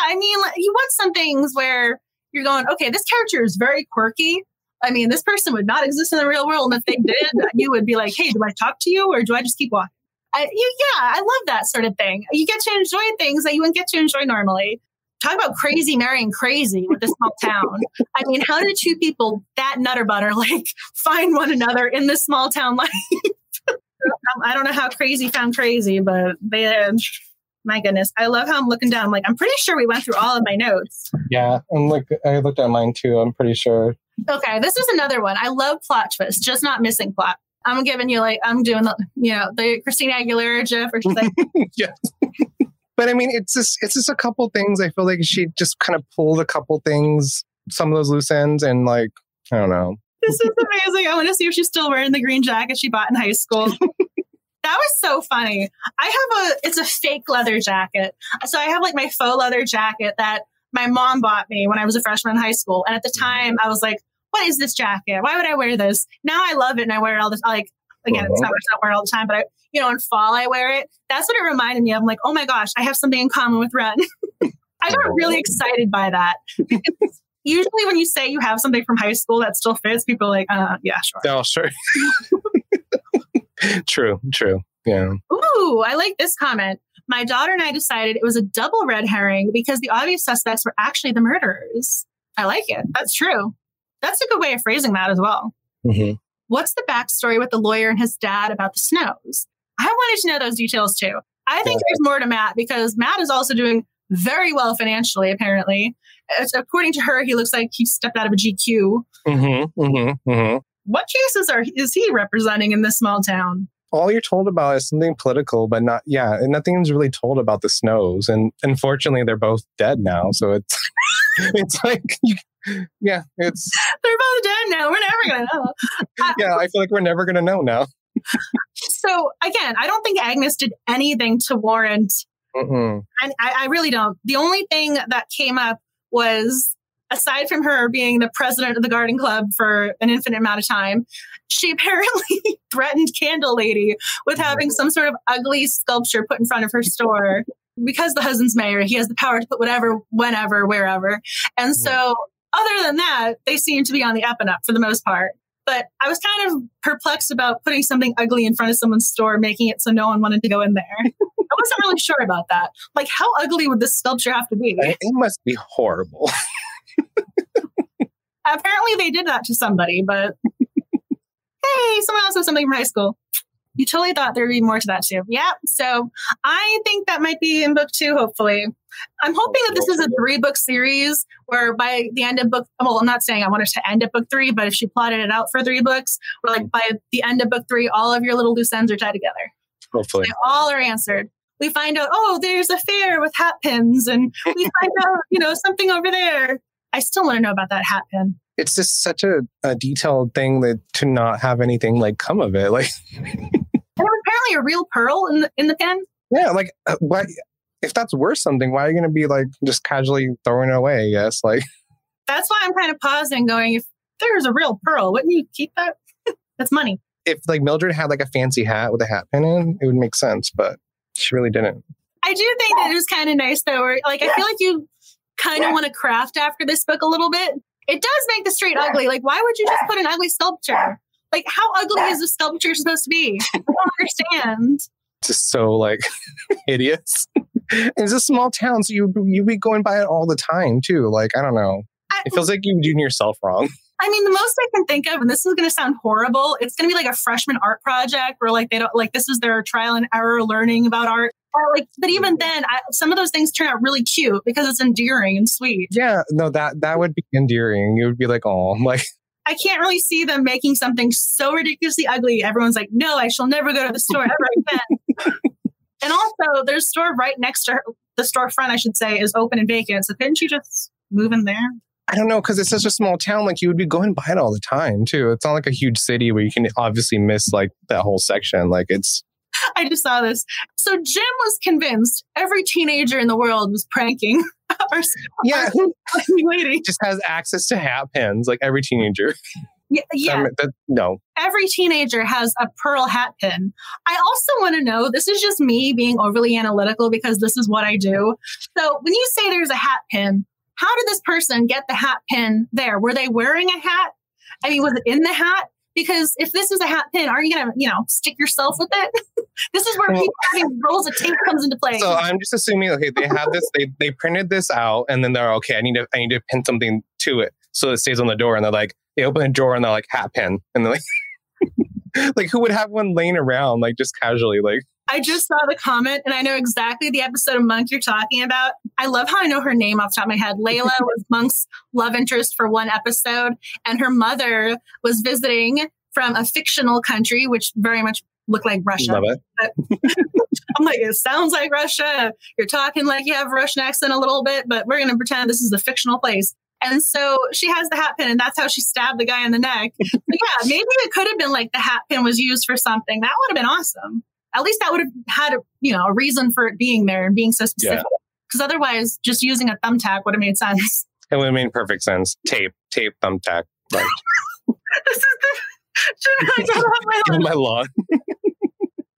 I mean, like, you want some things where you're going, okay, this character is very quirky. I mean, this person would not exist in the real world. And if they did, you would be like, hey, do I talk to you or do I just keep walking? I, you, yeah, I love that sort of thing. You get to enjoy things that you wouldn't get to enjoy normally. Talk about crazy marrying crazy with this small town. I mean, how did two people that nutter butter like find one another in this small town life? I don't know how crazy found crazy, but they. My goodness. I love how I'm looking down. I'm like, I'm pretty sure we went through all of my notes. yeah, and like I looked at mine too. I'm pretty sure. Okay, this is another one. I love plot twist, just not missing plot. I'm giving you like I'm doing the you know the Christina Aguilera gif or something. yeah. but I mean, it's just it's just a couple things. I feel like she just kind of pulled a couple things, some of those loose ends, and like I don't know. This is amazing. I want to see if she's still wearing the green jacket she bought in high school. that was so funny. I have a it's a fake leather jacket. So I have like my faux leather jacket that my mom bought me when I was a freshman in high school. And at the time I was like, what is this jacket? Why would I wear this? Now I love it and I wear it all the time. Like again, it's not, it's not wear it all the time, but I, you know, in fall I wear it. That's what it reminded me of. I'm like, oh my gosh, I have something in common with Wren. I got really excited by that. Usually when you say you have something from high school that still fits, people are like, uh, yeah, sure. Oh, sure. true, true. Yeah. Ooh, I like this comment. My daughter and I decided it was a double red herring because the obvious suspects were actually the murderers. I like it. That's true. That's a good way of phrasing that as well. Mm-hmm. What's the backstory with the lawyer and his dad about the snows? I wanted to know those details too. I think there's more to Matt because Matt is also doing very well financially, apparently. It's, according to her, he looks like he stepped out of a GQ. Mm-hmm, mm-hmm, mm-hmm. What cases are is he representing in this small town? All you're told about is something political, but not yeah, and nothing's really told about the snows. And unfortunately, they're both dead now, so it's it's like you, yeah, it's they're both dead now. We're never gonna know. yeah, I feel like we're never gonna know now. so again, I don't think Agnes did anything to warrant. Mm-mm. And I, I really don't. The only thing that came up was aside from her being the president of the garden club for an infinite amount of time, she apparently threatened Candle Lady with having some sort of ugly sculpture put in front of her store. Because the husband's mayor, he has the power to put whatever, whenever, wherever. And so, other than that, they seem to be on the up and up for the most part. But I was kind of perplexed about putting something ugly in front of someone's store, making it so no one wanted to go in there. I wasn't really sure about that. Like, how ugly would this sculpture have to be? It must be horrible. Apparently, they did that to somebody, but hey, someone else has something from high school. You totally thought there'd be more to that too. Yeah. So I think that might be in book two, hopefully. I'm hoping that this is a three book series where by the end of book, well, I'm not saying I want it to end at book three, but if she plotted it out for three books, where like by the end of book three, all of your little loose ends are tied together. Hopefully. They all are answered. We find out, oh, there's a fair with hat pins, and we find out, you know, something over there. I still want to know about that hat pin. It's just such a, a detailed thing that to not have anything like come of it. Like, and it was apparently a real pearl in the, in the pin. yeah, like uh, why? If that's worth something, why are you going to be like just casually throwing it away? I guess like That's why I'm kind of pausing, going, if there's a real pearl, wouldn't you keep that? That's money. if like Mildred had like a fancy hat with a hat pin in, it would make sense, but she really didn't. I do think that it was kind of nice though. Where, like, I feel like you kind of want to craft after this book a little bit. It does make the street ugly. Like, why would you just put an ugly sculpture? Like, how ugly is the sculpture supposed to be? I don't understand. Just so like hideous. it's a small town, so you you be going by it all the time too. Like I don't know. I, It feels like you're doing yourself wrong. I mean, the most I can think of, and this is going to sound horrible, it's going to be like a freshman art project where like they don't like this is their trial and error learning about art. Or like, but even then, I, some of those things turn out really cute because it's endearing and sweet. Yeah, no, that that would be endearing. You would be like, oh, like I can't really see them making something so ridiculously ugly. Everyone's like, no, I shall never go to the store ever again. and also, their store right next to her, the storefront, I should say, is open and vacant. So couldn't you just move in there? I don't know, because it's such a small town. Like you would be going by it all the time too. It's not like a huge city where you can obviously miss like that whole section. Like it's I just saw this. So Jim was convinced every teenager in the world was pranking our, yeah, our who lady. just has access to hat pins like every teenager. Yeah, yeah. Um, that- no, every teenager has a pearl hat pin. I also want to know this is just me being overly analytical because this is what I do. So when you say there's a hat pin, how did this person get the hat pin there? Were they wearing a hat? I mean, was it in the hat? Because if this is a hat pin, are you gonna, you know, stick yourself with it? this is where Well- people having rolls of tape comes into play. So I'm just assuming, okay, they have this, they they printed this out, and then they're okay. I need to I need to pin something to it so it stays on the door. And they're like, they open a drawer and they're like hat pin, and they're like, like who would have one laying around like just casually? Like, I just saw the comment and I know exactly the episode of Monk you're talking about. I love how I know her name off the top of my head. Layla was Monk's love interest for one episode, and her mother was visiting from a fictional country, which very much looked like Russia. I'm like, it sounds like Russia. You're talking like you have a Russian accent a little bit, but we're going to pretend this is a fictional place. And so she has the hat pin, and that's how she stabbed the guy in the neck. But yeah, maybe it could have been like the hat pin was used for something. That would have been awesome. At least that would have had a you know a reason for it being there and being so specific. Because otherwise, just using a thumbtack would have made sense. It would have made perfect sense. Tape, tape, thumbtack. Like, this is the should I get off my lawn? my lawn.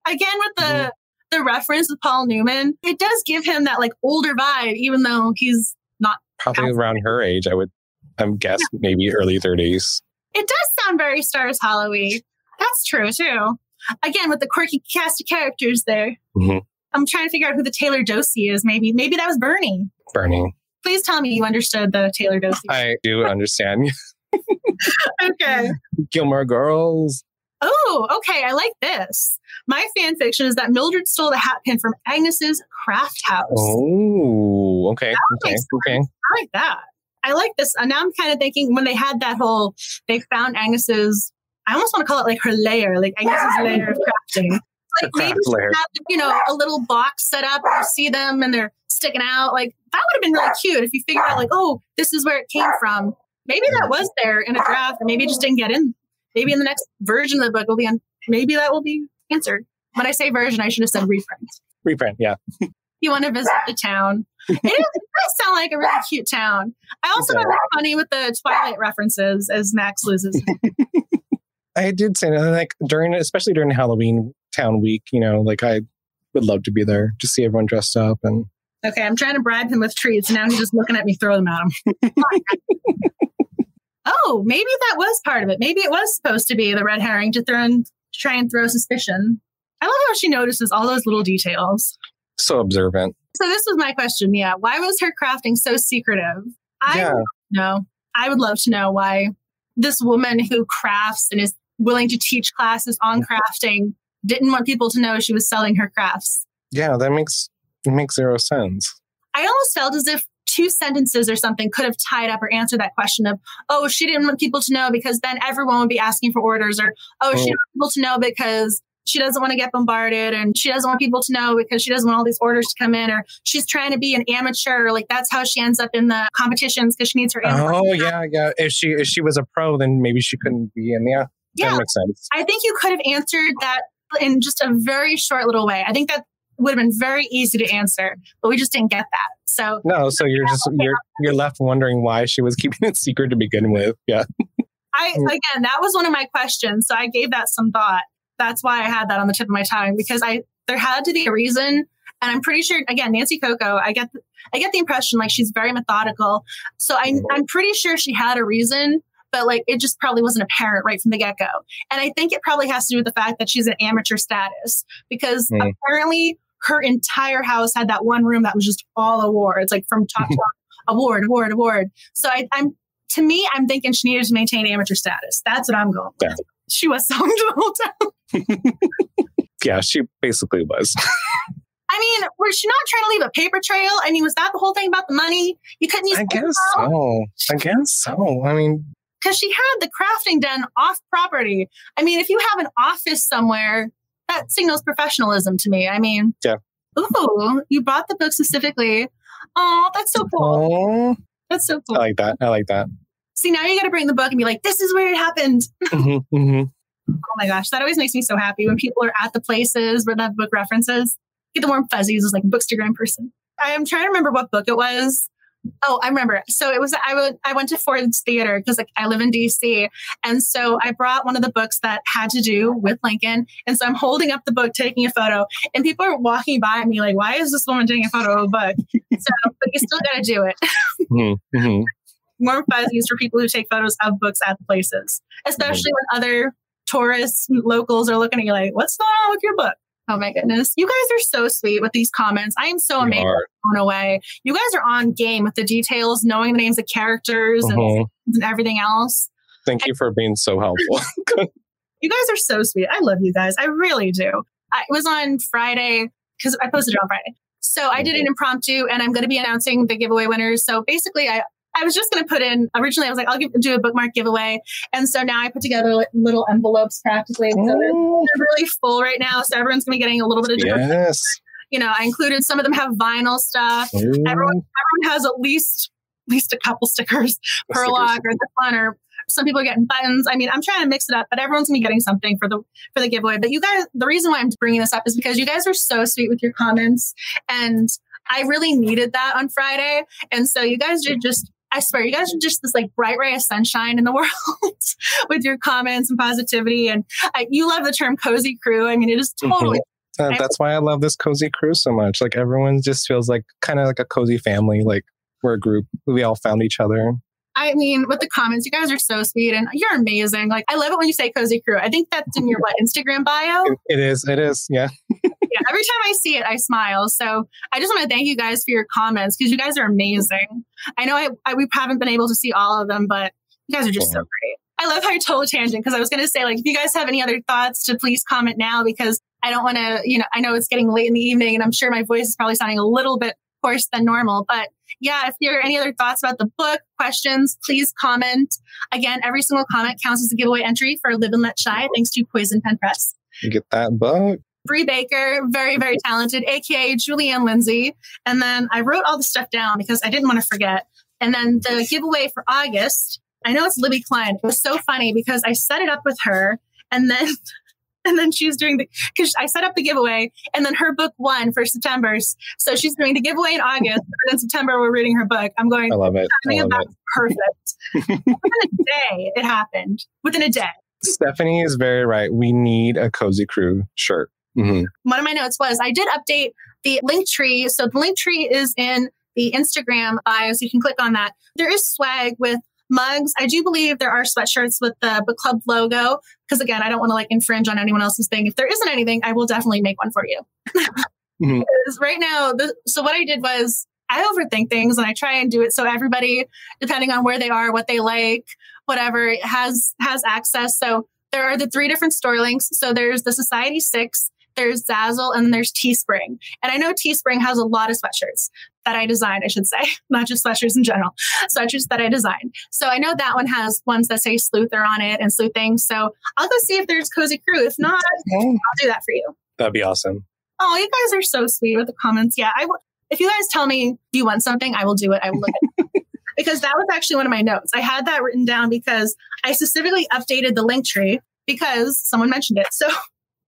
again with the Mhm. the reference with Paul Newman. It does give him that like older vibe, even though he's not. Probably around her age, I would, I'm guess maybe early 30s. It does sound very Stars Halloween. That's true too. Again with the quirky cast of characters there. Mhm. I'm trying to figure out who the Taylor Doose is. Maybe maybe that was Bernie. Bernie. Please tell me you understood the Taylor Doose. I do understand. okay. Gilmore Girls. Oh, okay. I like this. My fan fiction is that Mildred stole the hat pin from Agnes's craft house. Oh, okay. Okay. Okay. I like that. I like this. And now I'm kind of thinking when they had that whole, they found Agnes's, I almost want to call it like her layer, like Agnes's layer of crafting. Like maybe she layer. had, you know, a little box set up and you see them and they're sticking out. Like that would have been really cute if you figure out like, oh, this is where it came from. Maybe that was there in a draft and maybe it just didn't get in. Maybe in the next version of the book will be on, maybe that will be answered. When I say version, I should have said reprint. Reprint. Yeah. You want to visit the town. It, does sound like a really cute town. I also found it funny with the Twilight references as Max loses. I did say that, like during, especially during Halloween Town Week, you know, like I would love to be there to see everyone dressed up and Okay, I'm trying to bribe him with treats, now he's just looking at me throw them at him. oh, maybe that was part of it. Maybe it was supposed to be the red herring to throw and try and throw suspicion. I love how she notices all those little details. so observant. So this was my question. Yeah, why was her crafting so secretive? I yeah. know. I would love to know why this woman who crafts and is willing to teach classes on crafting didn't want people to know she was selling her crafts. Yeah. That makes, it makes zero sense. I almost felt as if two sentences or something could have tied up or answered that question of, oh, she didn't want people to know because then everyone would be asking for orders, or oh, she Oh. didn't want people to know because she doesn't want to get bombarded and she doesn't want people to know because she doesn't want all these orders to come in, or she's trying to be an amateur. Like that's how she ends up in the competitions because she needs her. amateur Oh yeah, yeah. If she if she was a pro, then maybe she couldn't be in. Yeah, Yeah. that makes sense. I think you could have answered that in just a very short little way. I think that would have been very easy to answer, but we just didn't get that. So No, so you're just you're you're left wondering why she was keeping it secret to begin with. Yeah. I Mm. again, that was one of my questions. So I gave that some thought. That's why I had that on the tip of my tongue because I there had to be a reason, and I'm pretty sure again, Nancy Coco. I get I get the impression like she's very methodical. So I, Mhm. I'm pretty sure she had a reason, but like it just probably wasn't apparent right from the get go. And I think it probably has to do with the fact that she's an amateur status because Mm. apparently her entire house had that one room that was just all awards, like from top to award, award, award. So I, I'm to me, I'm thinking she needed to maintain amateur status. That's what I'm going with. Yeah. She was to the whole town. Yeah, she basically was. I mean, was she not trying to leave a paper trail? I mean, was that the whole thing about the money? You couldn't use I guess so. I guess so. I mean, because she had the crafting done off property. I mean, if you have an office somewhere, that signals professionalism to me. I mean, Yeah. Ooh, you bought the book specifically. Oh, that's so cool. oh, That's so cool. I like that. I like that. See, now you got to bring the book and be like, this is where it happened. Mhm, mhm. Oh my gosh, that always makes me so happy when people are at the places where that book references. Get the warm fuzzies as like a bookstagram person. I am trying to remember what book it was. Oh, I remember. So it was I would I went to Ford's Theater because like I live in DC, and so I brought one of the books that had to do with Lincoln, and so I'm holding up the book, taking a photo, and people are walking by me like, "Why is this woman taking a photo of a book?" So, but you still got to do it. Mhm, mhm. Warm fuzzies for people who take photos of books at places, especially when other tourists, locals are looking at you like, "What's going on with your book?" Oh my goodness. You guys are so sweet with these comments. I am so You amazed blown away. You guys are on game with the details, knowing the names of characters and, Mhm. and everything else. Thank you for being so helpful. You guys are so sweet. I love you guys. I really do. I, it was on Friday because I posted it on Friday. So I did an impromptu and I'm going to be announcing the giveaway winners. So basically I, I was just going to put in originally, I was like, I'll give, do a bookmark giveaway. And so now I put together like little envelopes practically. So they're, they're, really full right now. So everyone's going to be getting a little bit of different. Yes. You know, I included some of them have vinyl stuff. Everyone, everyone has at least at least a couple stickers per log or this one or some people are getting buttons. I mean, I'm trying to mix it up, but everyone's gonna be getting something for the for the giveaway. But you guys, the reason why I'm bringing this up is because you guys are so sweet with your comments, and I really needed that on Friday. And so you guys are just I swear, you guys are just this like bright ray of sunshine in the world with your comments and positivity. And I, you love the term cozy crew. I mean, it is mm-hmm. totally. Mm-hmm. Uh, that's why I love this cozy crew so much. Like everyone just feels like kind of like a cozy family. Like we're a group. We all found each other. I mean, with the comments, you guys are so sweet and you're amazing. Like, I love it when you say cozy crew. I think that's in your what Instagram bio. it is. It is. Yeah. yeah. Every time I see it, I smile. So I just want to thank you guys for your comments because you guys are amazing. I know I, I, we haven't been able to see all of them, but you guys are just so great. I love how you're total tangent because I was going to say, like, if you guys have any other thoughts, to please comment now because I don't want to, you know, I know it's getting late in the evening and I'm sure my voice is probably sounding a little bit hoarse than normal, but yeah, if there are any other thoughts about the book, questions, please comment. Again, every single comment counts as a giveaway entry for Live and Let Chai, thanks to Poisoned Pen Press. You get that book. Bree Baker, very, very talented, aka Julie Anne Lindsey. And then I wrote all the stuff down because I didn't want to forget. And then the giveaway for August, I know it's Libby Klein. It was so funny because I set it up with her and then and then she's doing the because I set up the giveaway, and then her book won for September's. So she's doing the giveaway in August, and in September we're reading her book. I'm going. I love it. I love it. Perfect. Within a day, it happened. Within a day. Stephanie is very right. We need a cozy crew shirt. Mm-hmm. One of my notes was I did update the link tree. So the link tree is in the Instagram bio, so you can click on that. There is swag with mugs. I do believe there are sweatshirts with the book club logo because again, I don't want to like infringe on anyone else's thing. If there isn't anything, I will definitely make one for you. mm-hmm. Right now, the, so what I did was I overthink things and I try and do it so everybody, depending on where they are, what they like, whatever, has has access. So there are the three different store links. So there's the Society6, there's Zazzle, and then there's Teespring. And I know Teespring has a lot of sweatshirts that I design, I should say, not just sweatshirts in general, sweatshirts that I design. So I know that one has ones that say sleuther on it and sleuthing. So I'll go see if there's Cozy Crew. If not, I'll do that for you. That'd be awesome. Oh, you guys are so sweet with the comments. Yeah, I will. If you guys tell me you want something, I will do it. I will look at it. because that was actually one of my notes. I had that written down because I specifically updated the link tree because someone mentioned it. So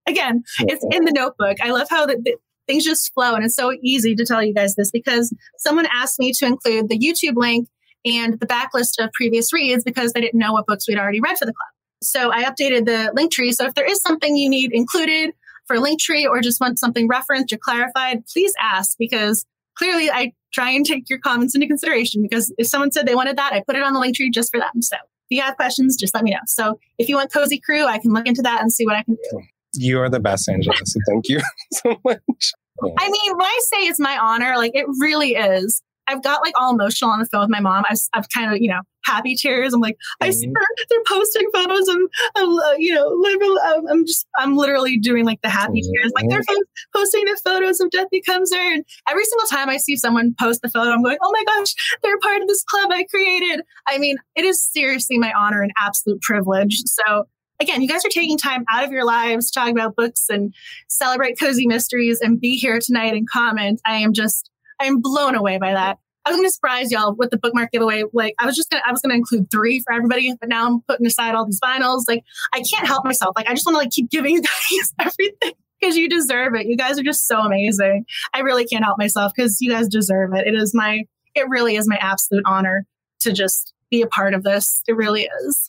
again, it's in the notebook. I love how the, things just flow. And it's so easy to tell you guys this because someone asked me to include the YouTube link and the backlist of previous reads because they didn't know what books we'd already read for the club. So I updated the link tree. So if there is something you need included for link tree or just want something referenced or clarified, please ask because clearly I try and take your comments into consideration because if someone said they wanted that, I put it on the link tree just for them. So if you have questions, just let me know. So if you want Cozy Crew, I can look into that and see what I can do. You are the best, Angela. So thank you so much. I mean, when I say it's my honor, like it really is. I've got like all emotional on the phone with my mom. I've, I've kind of, you know, happy tears. I'm like, I see mm-hmm. her, they're posting photos of, of uh, you know, literally, um, I'm just, I'm literally doing like the happy tears. Like they're posting the photos of Death Bee Comes Her. And every single time I see someone post the photo, I'm going, oh my gosh, they're part of this club I created. I mean, it is seriously my honor and absolute privilege. So again, you guys are taking time out of your lives to talk about books and celebrate cozy mysteries and be here tonight and comment. I am just, I am blown away by that. I was going to surprise y'all with the bookmark giveaway. Like I was just going to, I was going to include three for everybody, but now I'm putting aside all these vinyls. Like I can't help myself. Like I just want to like keep giving you guys everything because you deserve it. You guys are just so amazing. I really can't help myself because you guys deserve it. It is my, it really is my absolute honor to just be a part of this. It really is.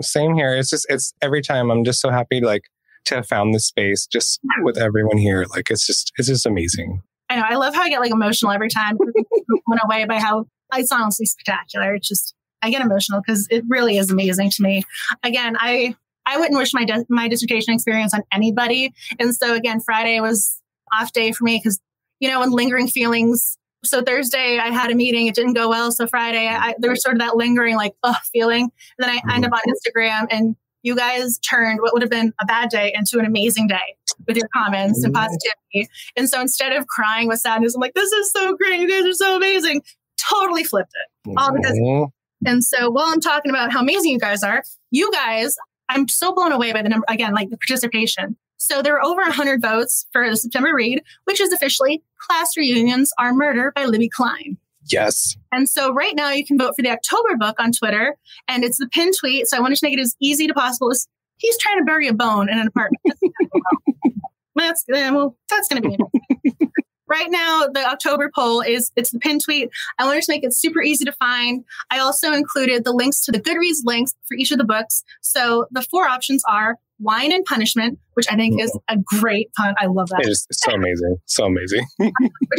Same here. It's just it's every time I'm just so happy like to have found this space just with everyone here. Like it's just it's just amazing. I know. I love how I get like emotional every time. Went away by how it's honestly spectacular. It's just I get emotional because it really is amazing to me. Again, I I wouldn't wish my de- my dissertation experience on anybody. And so again, Friday was off day for me because you know, when lingering feelings so Thursday I had a meeting. It didn't go well. So Friday I, there was sort of that lingering like ugh feeling. And then I end up mm-hmm. on Instagram and you guys turned what would have been a bad day into an amazing day with your comments and mm-hmm. positivity. And so instead of crying with sadness, I'm like, this is so great. You guys are so amazing. Totally flipped it. All because. And so while I'm talking about how amazing you guys are, you guys, I'm so blown away by the number, again, like the participation. So there were over 100 votes for the September read, which is officially Class Reunions Are Murder by Libby Klein. Yes. And so right now you can vote for the October book on Twitter, and it's the pin tweet. So I wanted to make it as easy to possible as he's trying to bury a bone in an apartment. that's well, that's going to be interesting. right now. The October poll is it's the pin tweet. I wanted to make it super easy to find. I also included the links to the Goodreads links for each of the books. So the four options are Wine and Punishment, which I think is mm-hmm. a great pun. I love that. It is so amazing. So amazing. which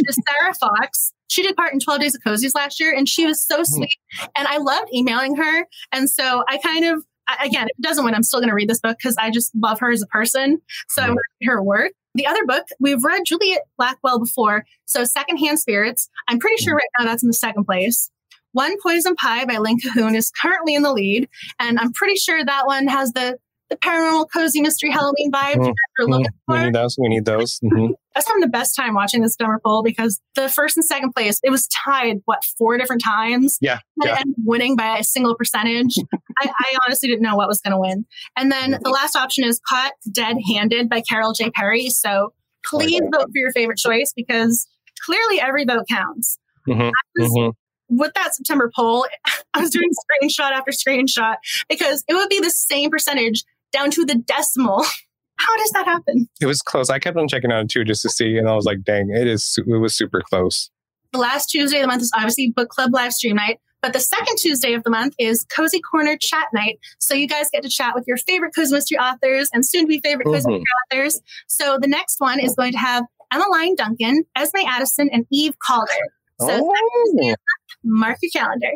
is Sarah Fox. She did part in 12 Days of Cozies last year, and she was so mm-hmm. sweet. And I loved emailing her. And so I kind of, I- again, if it doesn't win, I'm still going to read this book because I just love her as a person. So I want to read her work. The other book, we've read Juliet Blackwell before. So Secondhand Spirits. I'm pretty sure right now that's in the second place. One Poison Pie by Lynn Cahoon is currently in the lead. And I'm pretty sure that one has the, the paranormal, cozy mystery Halloween vibe you're looking we for. need those. We need those. Mhm. That's having the best time watching this Denver poll because the first and second place, it was tied, what, four different times? Yeah, And yeah. up winning by a single percentage. I, I honestly didn't know what was going to win. And then the last option is Caught Dead Handed by Carol J. Perry. So please vote for your favorite choice because clearly every vote counts. Mhm. Was- Mhm. With that September poll, I was doing screenshot after screenshot because it would be the same percentage down to the decimal. How does that happen? It was close. I kept on checking on it too just to see, and I was like, "Dang, it is. It was super close." The last Tuesday of the month is obviously book club live stream night, but the second Tuesday of the month is Cozy Corner chat night. So you guys get to chat with your favorite cozy mystery authors and soon to be favorite cozy Mhm. mystery authors. So the next one is going to have Emmeline Duncan, Esme Addison, and Eve Calder. So Oh. mark your calendar.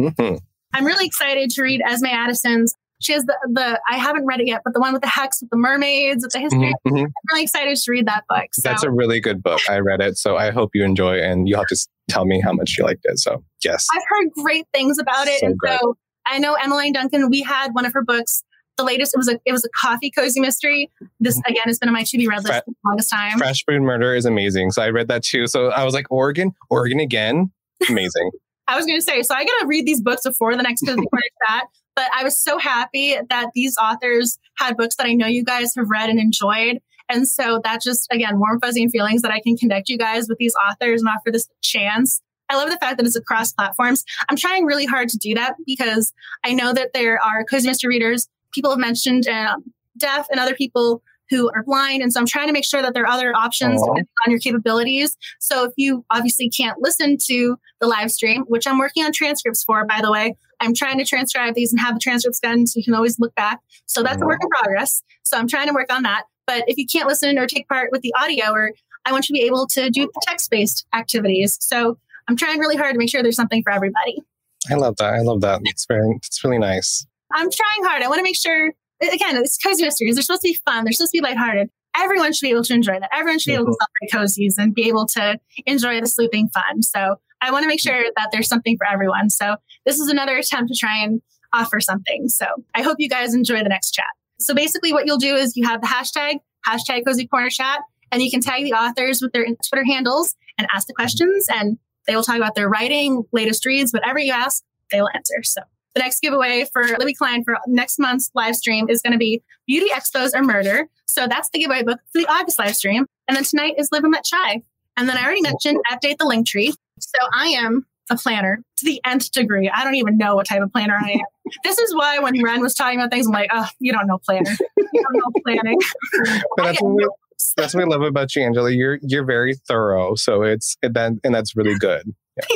Mhm. I'm really excited to read Esme Addison's. She has the, the I haven't read it yet, but the one with the hex with the mermaids, with the history. Mhm. Mhm. I'm really excited to read that book. So That's a really good book. I read it, so I hope you enjoy, and you'll have to tell me how much you liked it. So yes, I've heard great things about it. So and great. so I know Emmeline Duncan, we had one of her books. The latest, it was a it was a coffee cozy mystery. This again has been on my to be read list Fra- for the longest time. Fresh Brewed Murder is amazing. So I read that too. So I was like, Oregon, Oregon again, amazing. I was gonna say, so I gotta read these books before the next cozy corner chat. But I was so happy that these authors had books that I know you guys have read and enjoyed. And so that just again warm fuzzy and feelings that I can connect you guys with these authors and offer this chance. I love the fact that it's across platforms. I'm trying really hard to do that because I know that there are cozy mystery readers. People have mentioned um, deaf and other people who are blind, and so I'm trying to make sure that there are other options Aw. depending on your capabilities. So if you obviously can't listen to the live stream, which I'm working on transcripts for, by the way, I'm trying to transcribe these and have the transcripts done so you can always look back. So that's a work in mm-hmm. progress. So I'm trying to work on that. But if you can't listen or take part with the audio, or I want you to be able to do the text based activities. So I'm trying really hard to make sure there's something for everybody. I love that. I love that. It's very, it's really nice. I'm trying hard. I want to make sure, again, it's cozy mysteries. They're supposed to be fun. They're supposed to be lighthearted. Everyone should be able to enjoy that. Everyone should be mm-hmm. able to celebrate cozies and be able to enjoy the sleuthing fun. So I want to make sure that there's something for everyone. So this is another attempt to try and offer something. So I hope you guys enjoy the next chat. So basically what you'll do is you have the hashtag, hashtag cozy corner chat, and you can tag the authors with their Twitter handles and ask the questions and they will talk about their writing, latest reads, whatever you ask, they will answer. So the next giveaway for Libby Klein for next month's live stream is going to be Beauty Expos Are Murder. So that's the giveaway book for the August live stream. And then tonight is Live and Let Chai. And then I already mentioned update the link tree. So I am a planner to the nth degree. I don't even know what type of planner I am. this is why when Wren was talking about things, I'm like, oh, you don't know planner. You don't know planning. But that's what we, that's what I love about you, Angela. You're you're very thorough. So it's it, that and that's really good.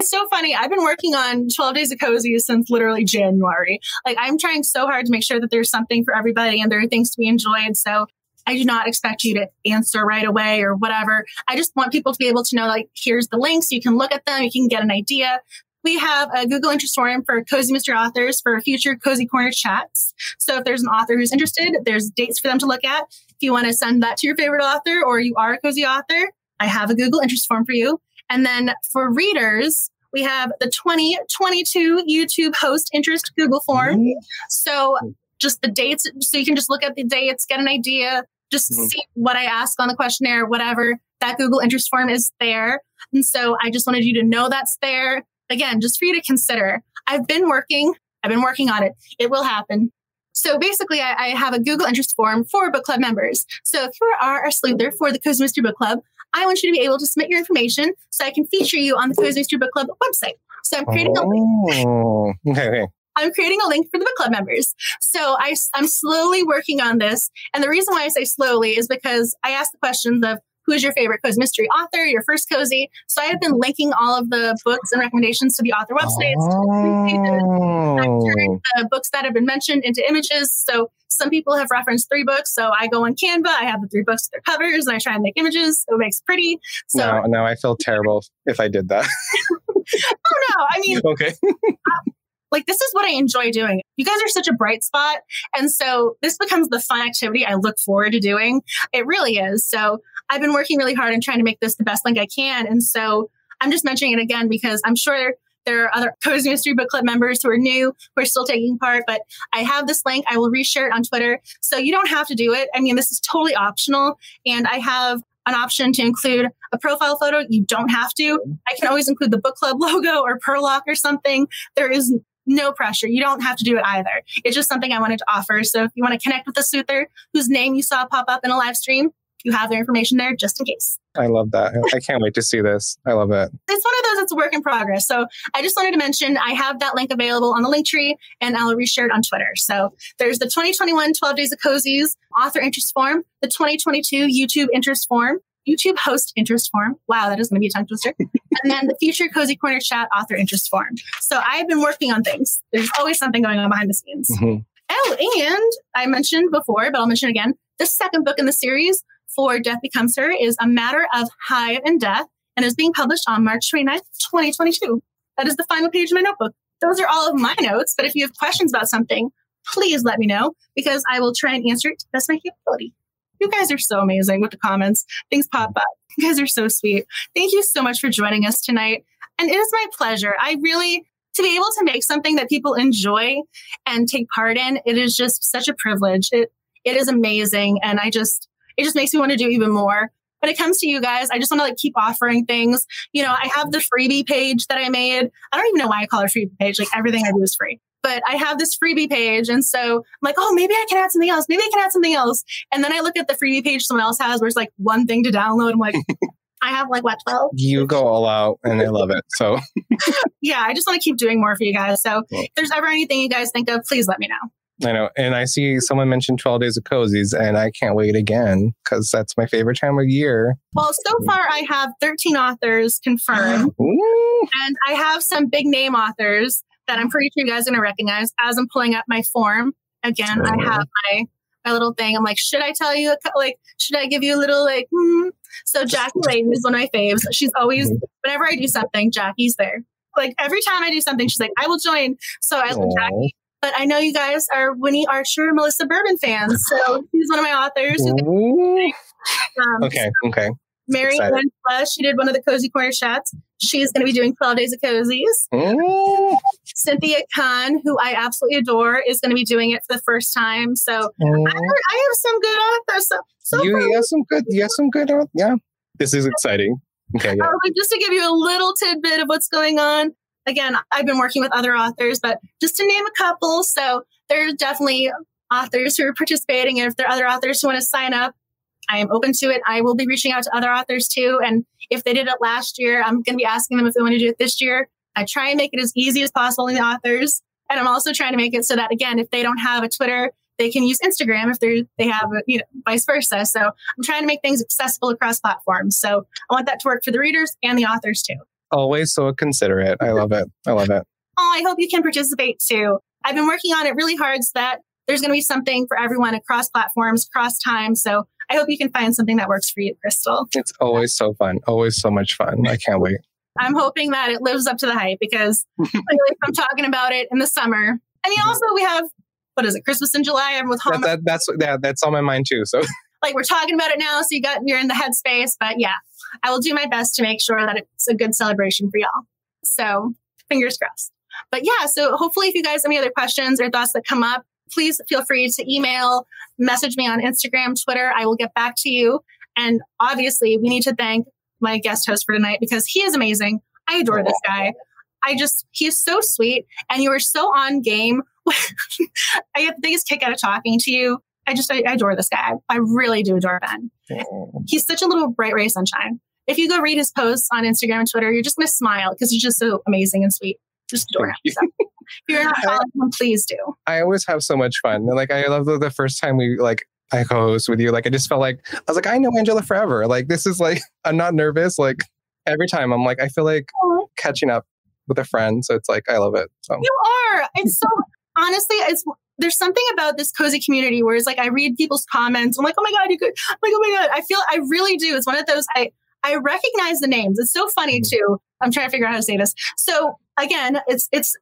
It's so funny. I've been working on 12 Days of Cozy since literally January. Like, I'm trying so hard to make sure that there's something for everybody and there are things to be enjoyed. So, I do not expect you to answer right away or whatever. I just want people to be able to know, like, here's the links. You can look at them, you can get an idea. We have a Google interest forum for Cozy Mystery authors for future Cozy Corner chats. So if there's an author who's interested, there's dates for them to look at. If you want to send that to your favorite author or you are a Cozy author, I have a Google interest form for you. And then for readers, we have the 2022 YouTube host interest Google form. Mm-hmm. So just the dates. So you can just look at the dates, get an idea, just mm-hmm. see what I ask on the questionnaire, whatever. That Google interest form is there. And so I just wanted you to know that's there. Again, just for you to consider. I've been working, I've been working on it. It will happen. So basically, I, I, have a Google interest form for book club members. So if you are a sleuther for the Cozy Mystery Book Club, I want you to be able to submit your information so I can feature you on the Cozy Mystery Book Club website. So I'm creating oh, a link. Okay, okay. I'm creating a link for the book club members. So I, I'm slowly working on this. And the reason why I say slowly is because I ask the questions of who's your favorite cozy mystery author, your first cozy. So I have been linking all of the books and recommendations to the author websites. Oh. the books that have been mentioned into images. So some people have referenced three books. So I go on Canva, I have the three books their covers, and I try and make images. So it makes pretty. So now, now I feel terrible if I did that. oh no, I mean, okay. Like this is what I enjoy doing. You guys are such a bright spot. And so this becomes the fun activity I look forward to doing. It really is. So I've been working really hard and trying to make this the best link I can. And so I'm just mentioning it again because I'm sure there are other Cozy Mystery Book Club members who are new, who are still taking part, but I have this link. I will reshare it on Twitter. So you don't have to do it. I mean, this is totally optional. And I have an option to include a profile photo. You don't have to. Mm-hmm. I can always include the book club logo or Perlock or something. There is no pressure. You don't have to do it either. It's just something I wanted to offer. So if you want to connect with a sleuther whose name you saw pop up in a live stream, you have their information there just in case. I love that. I can't wait to see this. I love it. It's one of those that's a work in progress. So I just wanted to mention I have that link available on the link tree and I'll reshare it on Twitter. So there's the 2021 12 Days of Cozies author interest form, the 2022 YouTube interest form, YouTube host interest form. Wow, that is going to be a tongue twister. and then the future Cozy Corner chat author interest form. So I've been working on things. There's always something going on behind the scenes. Mm-hmm. Oh, and I mentioned before, but I'll mention again. The second book in the series for Death Bee Comes Her is A Matter of Hive and Death and is being published on March 29th, 2022. That is the final page of my notebook. Those are all of my notes, but if you have questions about something, please let me know because I will try and answer it to the best of my capability. You guys are so amazing with the comments. Things pop up. You guys are so sweet. Thank you so much for joining us tonight. And it is my pleasure. I really, to be able to make something that people enjoy and take part in, it is just such a privilege. It, it is amazing. And I just, it just makes me want to do even more. When it comes to you guys, I just want to like keep offering things. You know, I have the freebie page that I made. I don't even know why I call it a freebie page. Like everything I do is free but I have this freebie page. And so I'm like, oh, maybe I can add something else. Maybe I can add something else. And then I look at the freebie page someone else has where it's like one thing to download. I'm like, I have like what, 12? You go all out and I love it. So yeah, I just want to keep doing more for you guys. So if there's ever anything you guys think of, please let me know. I know. And I see someone mentioned 12 Days of Cozies, and I can't wait again because that's my favorite time of year. Well, so mm-hmm. far I have 13 authors confirmed. and I have some big name authors that I'm pretty sure you guys are going to recognize as I'm pulling up my form. Again, I have my my little thing. I'm like, should I tell you? a Like, should I give you a little like? Hmm? So Jackie Layton is one of my faves. She's always mm-hmm. whenever I do something, Jackie's there. Like every time I do something, she's like, I will join. So I love Jackie. But I know you guys are Winnie Archer, Melissa Bourbon fans. So she's one of my authors. Um, okay. Okay. Mary Ann Flesh, she did one of the Cozy Corner chats. She's going to be doing 12 Days of Cozies. Mm. Cynthia Kuhn, who I absolutely adore, is going to be doing it for the first time. So mm. I, I, have some good authors. So, so you, you have some good, you have some good, yeah. This is exciting. Okay. Yeah. Uh, just to give you a little tidbit of what's going on. Again, I've been working with other authors, but just to name a couple. So there are definitely authors who are participating. And if there are other authors who want to sign up, I am open to it. I will be reaching out to other authors too. And if they did it last year, I'm going to be asking them if they want to do it this year. I try and make it as easy as possible in the authors. And I'm also trying to make it so that, again, if they don't have a Twitter, they can use Instagram if they're, they have, a, you know, vice versa. So I'm trying to make things accessible across platforms. So I want that to work for the readers and the authors too. Always so considerate. I love it. I love it. Oh, I hope you can participate too. I've been working on it really hard so that there's going to be something for everyone across platforms, across time. So I hope you can find something that works for you, Crystal. It's always so fun. Always so much fun. I can't wait. I'm hoping that it lives up to the hype because I'm talking about it in the summer. I mean, mm-hmm. also we have what is it, Christmas in July? I'm with home. That, that, that's yeah, that's on my mind too. So like we're talking about it now, so you got you're in the headspace. But yeah, I will do my best to make sure that it's a good celebration for y'all. So fingers crossed. But yeah, so hopefully if you guys have any other questions or thoughts that come up, please feel free to email, message me on Instagram, Twitter. I will get back to you. And obviously, we need to thank my guest host for tonight because he is amazing. I adore this guy. I just, he is so sweet. And you are so on game. I get the biggest kick out of talking to you. I just, I, I adore this guy. I really do adore Ben. He's such a little bright ray sunshine. If you go read his posts on Instagram and Twitter, you're just going to smile because he's just so amazing and sweet. Just adore him. So, if you're not following him, please do. I always have so much fun. Like I love the, the first time we like I co-host with you. Like I just felt like I was like I know Angela forever. Like this is like I'm not nervous. Like every time I'm like I feel like catching up with a friend. So it's like I love it. So You are. It's so honestly, it's there's something about this cozy community where it's like I read people's comments. I'm like, oh my god, you could. I'm like, oh my god, I feel I really do. It's one of those I I recognize the names. It's so funny mm. too. I'm trying to figure out how to say this. So again, it's it's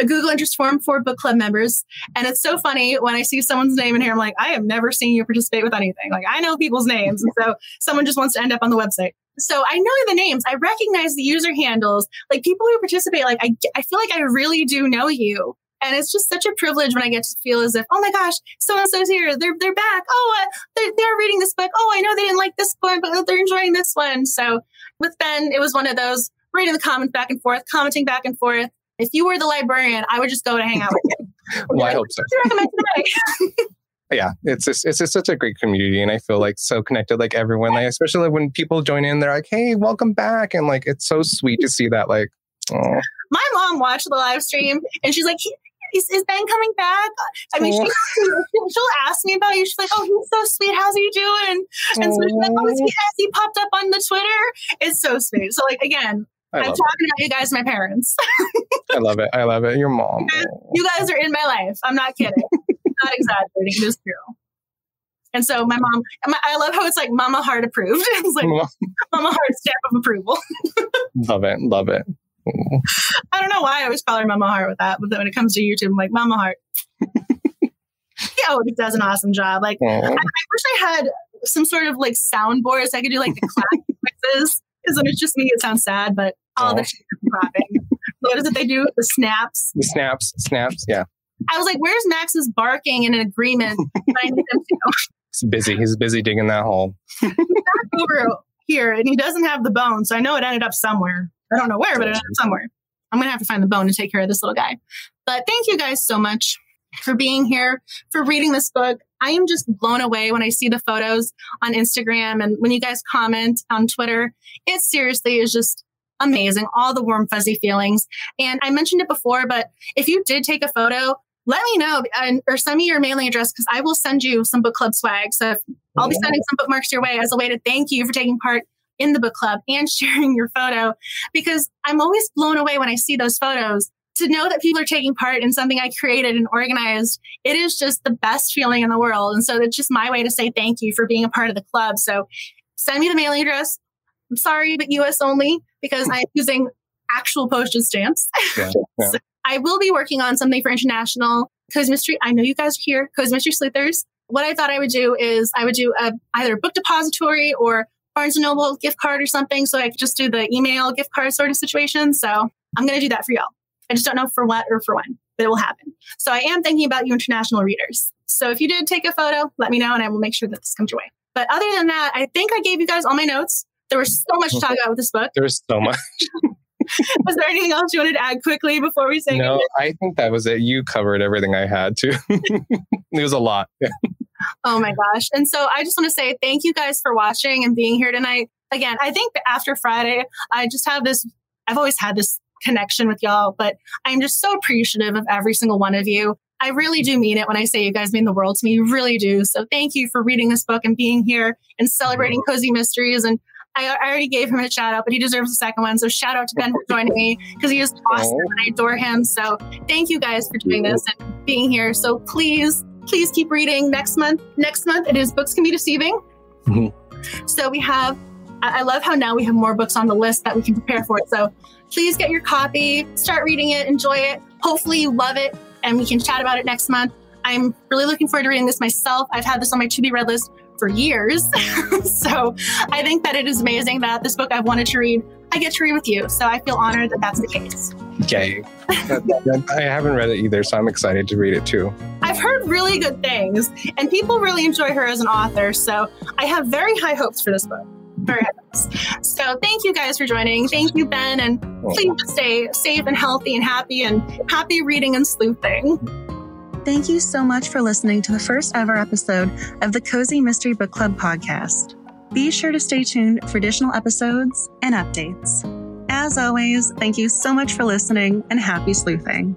a Google interest form for book club members. And it's so funny when I see someone's name in here, I'm like, I have never seen you participate with anything. Like I know people's names. And so someone just wants to end up on the website. So I know the names. I recognize the user handles. Like people who participate, like I, I feel like I really do know you. And it's just such a privilege when I get to feel as if, oh my gosh, so and so's here. They're they're back. Oh, uh, they're, they're reading this book. Oh, I know they didn't like this one, but they're enjoying this one. So with Ben, it was one of those reading the comments back and forth, commenting back and forth. If you were the librarian, I would just go to hang out with you. well, I hope so. yeah, it's just, it's just such a great community, and I feel like so connected. Like everyone, like especially when people join in, they're like, "Hey, welcome back," and like it's so sweet to see that. Like, oh. my mom watched the live stream, and she's like, is, is Ben coming back? I mean, she, she'll ask me about you. She's like, oh, he's so sweet. How's he doing? And so she's like, oh, he, has he popped up on the Twitter? It's so sweet. So, like, again, I'm talking it. about you guys, my parents. I love it. I love it. Your mom. You guys are in my life. I'm not kidding. not exaggerating. It is true. And so my mom, I love how it's like Mama Heart approved. It's like Mama Heart stamp of approval. love it. Love it. I don't know why I always call her Mama Heart with that, but when it comes to YouTube, I'm like Mama Heart. yeah, it does an awesome job. Like I, I, wish I had some sort of like soundboard so I could do like the clap noises. When it's just me, it sounds sad, but all the clapping. what is it they do? The snaps. The snaps, snaps, yeah. I was like, where's Max's barking in an agreement? I need them to. He's busy. He's busy digging that hole. He's back over here and he doesn't have the bone. So I know it ended up somewhere. I don't know where, but it ended up somewhere. I'm going to have to find the bone to take care of this little guy. But thank you guys so much for being here, for reading this book. I am just blown away when I see the photos on Instagram and when you guys comment on Twitter. It seriously is just amazing. All the warm, fuzzy feelings. And I mentioned it before, but if you did take a photo, let me know and, or send me your mailing address because I will send you some book club swag. So I'll be sending some bookmarks your way as a way to thank you for taking part in the book club and sharing your photo because I'm always blown away when I see those photos. To know that people are taking part in something I created and organized, it is just the best feeling in the world. And so it's just my way to say thank you for being a part of the club. So send me the mailing address. I'm sorry, but US only because I'm using actual postage stamps. Yeah, yeah. so I will be working on something for international Cozy Mystery. I know you guys are here, Cozy Mystery Sleuthers. What I thought I would do is I would do a, either a book depository or Barnes and Noble gift card or something. So I could just do the email gift card sort of situation. So I'm going to do that for y'all. I just don't know for what or for when, but it will happen. So I am thinking about you international readers. So if you did take a photo, let me know and I will make sure that this comes your way. But other than that, I think I gave you guys all my notes. There was so much to talk about with this book. There's so much. was there anything else you wanted to add quickly before we say? No, I think that was it. You covered everything I had to. it was a lot. Oh my gosh. And so I just want to say thank you guys for watching and being here tonight. Again, I think after Friday, I just have this, I've always had this connection with y'all, but I'm just so appreciative of every single one of you. I really do mean it when I say you guys mean the world to me. You really do. So thank you for reading this book and being here and celebrating cozy mysteries. And I, I already gave him a shout out, but he deserves a second one. So shout out to Ben for joining me because he is awesome and I adore him. So thank you guys for doing this and being here. So please please keep reading next month. Next month, it is Books Can Be Deceiving. Mm-hmm. So we have, I love how now we have more books on the list that we can prepare for it. So please get your copy, start reading it, enjoy it. Hopefully you love it and we can chat about it next month. I'm really looking forward to reading this myself. I've had this on my to be read list for years. so I think that it is amazing that this book I've wanted to read I get to read with you. So I feel honored that that's the case. Yay. I haven't read it either, so I'm excited to read it too. I've heard really good things, and people really enjoy her as an author. So I have very high hopes for this book. Very. So thank you guys for joining. Thank you, Ben, and please stay safe and healthy and happy and happy reading and sleuthing. Thank you so much for listening to the first ever episode of the Cozy Mystery Book Club podcast. Be sure to stay tuned for additional episodes and updates. As always, thank you so much for listening and happy sleuthing.